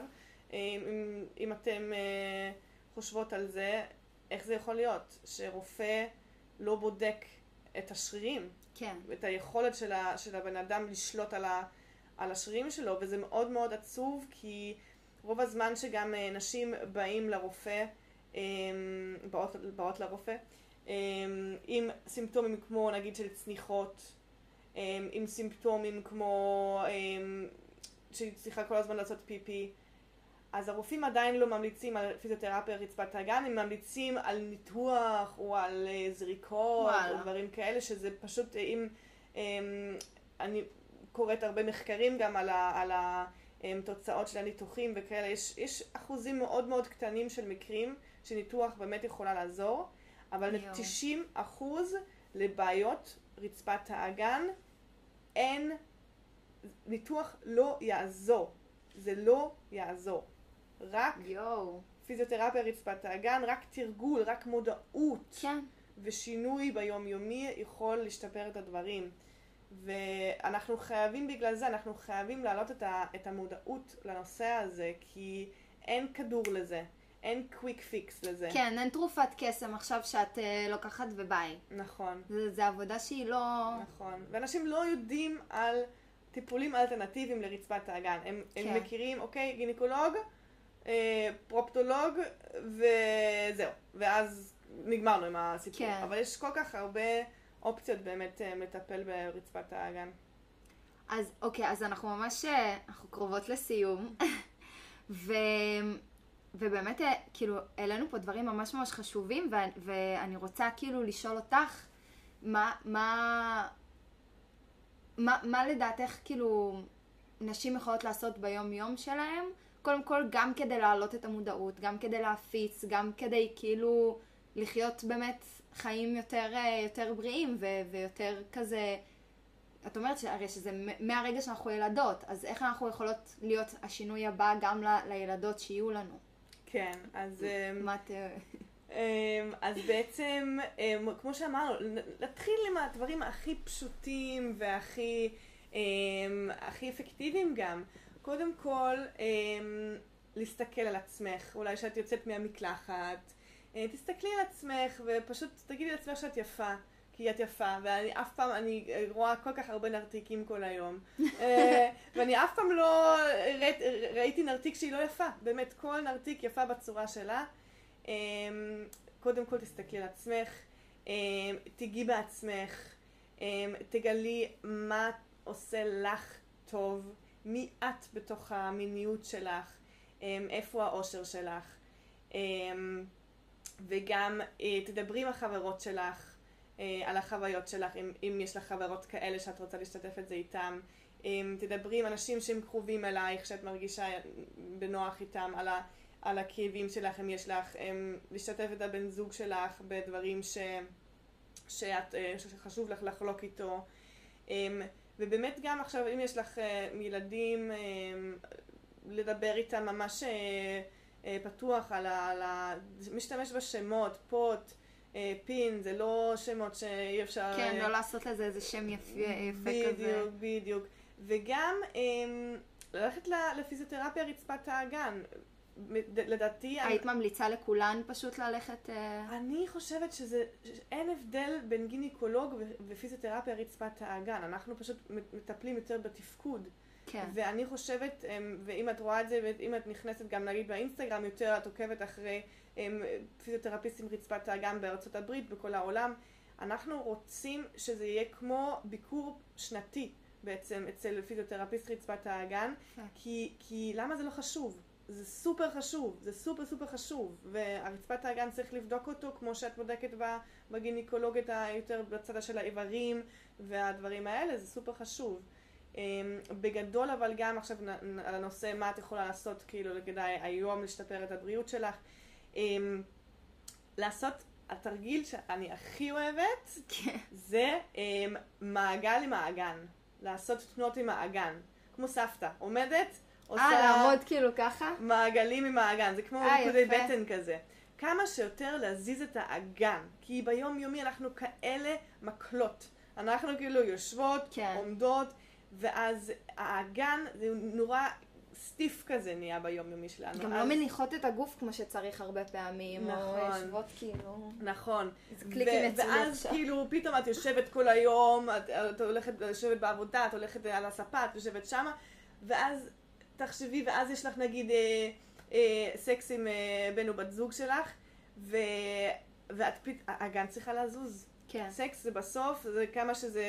Speaker 2: אה, אם, אם אתם אה, חושבות על זה, איך זה יכול להיות שרופא לא בודק את השרירים,
Speaker 1: כן.
Speaker 2: את היכולת של, ה, של הבן אדם לשלוט על, ה, על השרירים שלו, וזה מאוד מאוד עצוב, כי רוב הזמן שגם נשים באים לרופא, באות, באות לרופא, עם סימפטומים כמו נגיד של צניחות, אה, עם סימפטומים כמו אה, שהיא צריכה כל הזמן לעשות פיפי, אז הרופאים עדיין לא ממליצים על פיזיותרפיה רצפת האגן, הם ממליצים על ניתוח או על אה, זריקות
Speaker 1: וואלה.
Speaker 2: או דברים כאלה, שזה פשוט, אה, אם אני קוראת הרבה מחקרים גם על, ה, על התוצאות של הניתוחים וכאלה, יש, יש אחוזים מאוד מאוד קטנים של מקרים שניתוח באמת יכולה לעזור, אבל
Speaker 1: יואו.
Speaker 2: 90 אחוז לבעיות רצפת האגן אין, ניתוח לא יעזור. זה לא יעזור. רק
Speaker 1: יואו.
Speaker 2: פיזיותרפיה רצפת האגן, רק תרגול, רק מודעות
Speaker 1: כן.
Speaker 2: ושינוי ביומיומי יכול לשפר את הדברים. ואנחנו חייבים בגלל זה, אנחנו חייבים להעלות את, ה, את המודעות לנושא הזה, כי אין כדור לזה. אין quick fix לזה.
Speaker 1: כן, אין תרופת קסם עכשיו שאת אה, לוקחת וביי.
Speaker 2: נכון,
Speaker 1: זה עבודה שהיא לא...
Speaker 2: נכון. ואנשים לא יודעים על טיפולים אלטרנטיביים לרצפת האגן. הם, הם
Speaker 1: כן.
Speaker 2: מכירים, אוקיי, גינקולוג, אה, פרוקטולוג, וזהו. ואז נגמרנו עם הסיפור.
Speaker 1: כן.
Speaker 2: אבל יש כל כך הרבה אופציות באמת אה, לטפל ברצפת האגן.
Speaker 1: אז אוקיי, אז אנחנו ממש, אה, אנחנו קרובות לסיום. <laughs> ו... ובאמת, אה, כאילו, העלינו פה דברים ממש ממש חשובים. ואני רוצה כאילו לשאול אותך, מה, מה, מה, מה לדעתך, כאילו, נשים יכולות לעשות ביום-יום שלהם? קודם כל, גם כדי להעלות את המודעות, גם כדי להפיץ, גם כדי כאילו לחיות באמת חיים יותר, אה, יותר בריאים ו- ויותר כזה... את אומרת שהרי שזה מהרגע שאנחנו ילדות, אז איך אנחנו יכולות להיות השינוי הבא גם ל- לילדות שיהיו לנו?
Speaker 2: כן, אז... אה,
Speaker 1: מה את... אה,
Speaker 2: אמ, אז בעצם, אמ, כמו שאמרנו, נתחיל עם הדברים הכי פשוטים והכי אמ, הכי אפקטיביים גם. קודם כל, אמ, להסתכל על עצמך, אולי כשאת יוצאת מהמקלחת, אה, תסתכלי על עצמך ופשוט תגידי לעצמך שאת יפה. כי את יפה, ואני אף פעם, אני אה, רואה כל כך הרבה נרתיקים כל היום. <laughs> אה, ואני אף פעם לא ראית, ראיתי נרתיק שהיא לא יפה. באמת, כל נרתיק יפה בצורה שלה. אמ, קודם כל תסתכלי על עצמך, אמ, תיגעי בעצמך, תגלי מה עושה לך טוב, מי את בתוך המיניות שלך, איפה האושר שלך, וגם אה, תדברי עם החברות שלך אה, על החוויות שלך, אם, אם יש לך חברות כאלה שאת רוצה לשתף את זה איתם. אמ, תדברי עם אנשים שהם קרובים אלייך, שאת מרגישה בנוח איתם, על, ה, על הכאבים שלך, אם יש לך, אמ, לשתף את הבן זוג שלך בדברים ש, שאת, אה, שחשוב לך לחלוק איתו. אמ, ובאמת גם עכשיו, אם יש לך אה, ילדים, אמ, לדבר איתם ממש אה, אה, פתוח על ה... משתמש בשמות, פוט, אה, פין, זה לא שמות שאי אפשר...
Speaker 1: כן,
Speaker 2: אה,
Speaker 1: לא לעשות לזה איזה שם יפה, יפה כזה.
Speaker 2: בדיוק, בדיוק. וגם אמ, ללכת לפיזיותרפיה רצפת האגן. לדעתי, אני,
Speaker 1: היית ממליצה לכולן פשוט ללכת... אה,
Speaker 2: אני חושבת שזה, אין הבדל בין גינקולוג ופיזיותרפיה רצפת האגן. אנחנו פשוט מטפלים יותר בתפקוד.
Speaker 1: כן.
Speaker 2: ואני חושבת, אמ, ואם את רואה את זה, ואם את נכנסת גם נגיד באינסטגרם יותר, את עוקבת אחרי אמ, פיזיותרפיסטים רצפת האגן בארצות הברית, בכל העולם, אנחנו רוצים שזה יהיה כמו ביקור שנתי בעצם אצל פיזיותרפיסט רצפת האגן,
Speaker 1: כן.
Speaker 2: כי, כי למה זה לא חשוב? זה סופר חשוב, זה סופר סופר חשוב, והרצפת האגן צריך לבדוק אותו כמו שאת בודקת בגינקולוגית היותר בצד של האיברים והדברים האלה, זה סופר חשוב. אמ, בגדול אבל גם עכשיו על הנושא מה את יכולה לעשות כאילו כדאי היום לשפר את הבריאות שלך. אמ, לעשות התרגיל שאני הכי אוהבת
Speaker 1: כן.
Speaker 2: זה אמ, מעגל עם האגן. לעשות תנועות עם האגן. כמו סבתא. עומדת, עושה
Speaker 1: אה, לעמוד כאילו ככה?
Speaker 2: מעגלים עם האגן. זה כמו
Speaker 1: אה,
Speaker 2: ריקודי
Speaker 1: יפה.
Speaker 2: בטן כזה. כמה שיותר להזיז את האגן. כי ביום יומי אנחנו כאלה מקלות. אנחנו כאילו יושבות,
Speaker 1: כן.
Speaker 2: עומדות, ואז האגן זה נורא סטיף כזה נהיה ביום יומי שלנו.
Speaker 1: גם
Speaker 2: אז-
Speaker 1: לא מניחות את הגוף כמו שצריך הרבה פעמים, או
Speaker 2: נכון.
Speaker 1: יושבות כאילו...
Speaker 2: נכון.
Speaker 1: איזה קליקים לי
Speaker 2: ואז
Speaker 1: עכשיו.
Speaker 2: כאילו פתאום את יושבת כל היום, את, את הולכת לשבת בעבודה, את הולכת על הספה, את יושבת שמה, ואז תחשבי, ואז יש לך נגיד אה, אה, סקס עם אה, בן או בת זוג שלך, ו, ואת פתאום, הגן צריכה לזוז.
Speaker 1: כן.
Speaker 2: סקס זה בסוף, זה כמה שזה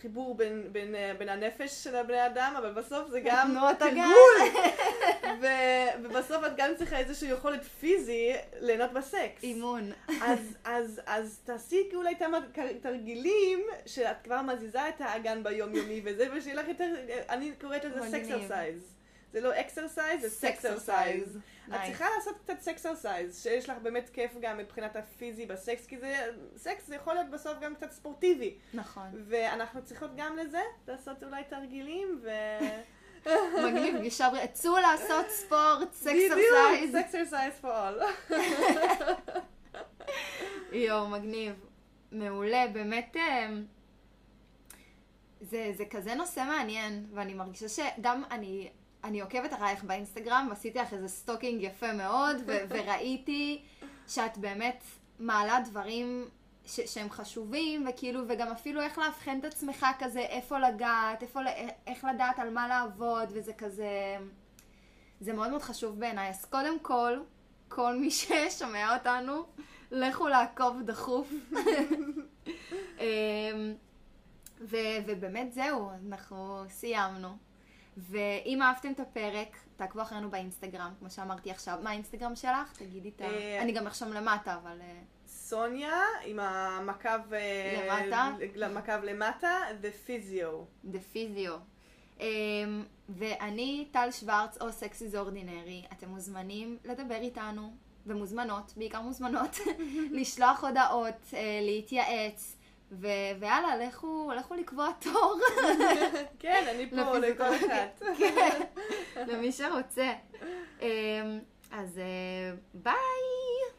Speaker 2: חיבור בין, בין, אה, בין הנפש של הבני אדם, אבל בסוף זה גם. תרגול. <laughs> ו- ובסוף את גם צריכה איזושהי יכולת פיזי ליהנות בסקס.
Speaker 1: אימון.
Speaker 2: אז, אז, אז תעשי אולי כמה תרגילים שאת כבר מזיזה את האגן ביומיומי וזה, ושיהיה לך יותר, אני קוראת לזה. sexercise. זה לא exercise, זה sexercise. את. צריכה לעשות קצת sexercise, שיש לך באמת כיף גם מבחינת הפיזי בסקס, כי זה, סקס זה יכול להיות בסוף גם קצת ספורטיבי.
Speaker 1: נכון.
Speaker 2: ואנחנו צריכות גם לזה לעשות אולי תרגילים, ו... <laughs>
Speaker 1: מגניב, גישה בריאה. צאו לעשות ספורט, sexercise.
Speaker 2: בדיוק, sexercise for all. <laughs>
Speaker 1: יואו, מגניב. מעולה, באמת... אה, זה, זה כזה נושא מעניין, ואני מרגישה שגם אני אני עוקבת אחרייך באינסטגרם, ועשיתי לך איזה stalking יפה מאוד, ו- <laughs> וראיתי שאת באמת מעלה דברים ש- שהם חשובים, וכאילו, וגם אפילו איך לאבחן את עצמך כזה, איפה לגעת, איפה, ל- איך לדעת על מה לעבוד, וזה כזה... זה מאוד מאוד חשוב בעיניי. אז קודם כל, כל מי <laughs> ששומע אותנו, לכו לעקוב דחוף. <laughs> אמ, ו- ובאמת זהו, אנחנו סיימנו. ואם אהבתם את הפרק, תעקבו אחרינו באינסטגרם, כמו שאמרתי עכשיו. מה האינסטגרם שלך? תגידי את ה...
Speaker 2: אה,
Speaker 1: אני גם עכשיו למטה, אבל... אה,
Speaker 2: סוניה עם המקו אה,
Speaker 1: למטה?
Speaker 2: למקו למטה, The Physio.
Speaker 1: The Physio. Um, ואני טל שוורץ או סקסי זורדינרי. אתם מוזמנים לדבר איתנו, ומוזמנות, בעיקר מוזמנות, <laughs> לשלוח הודעות, uh, להתייעץ, ו- ויאללה, לכו, לכו לקבוע תור <laughs>
Speaker 2: כן, אני פה לכל. אחת.
Speaker 1: כן, למי שרוצה. Um, אז uh, ביי!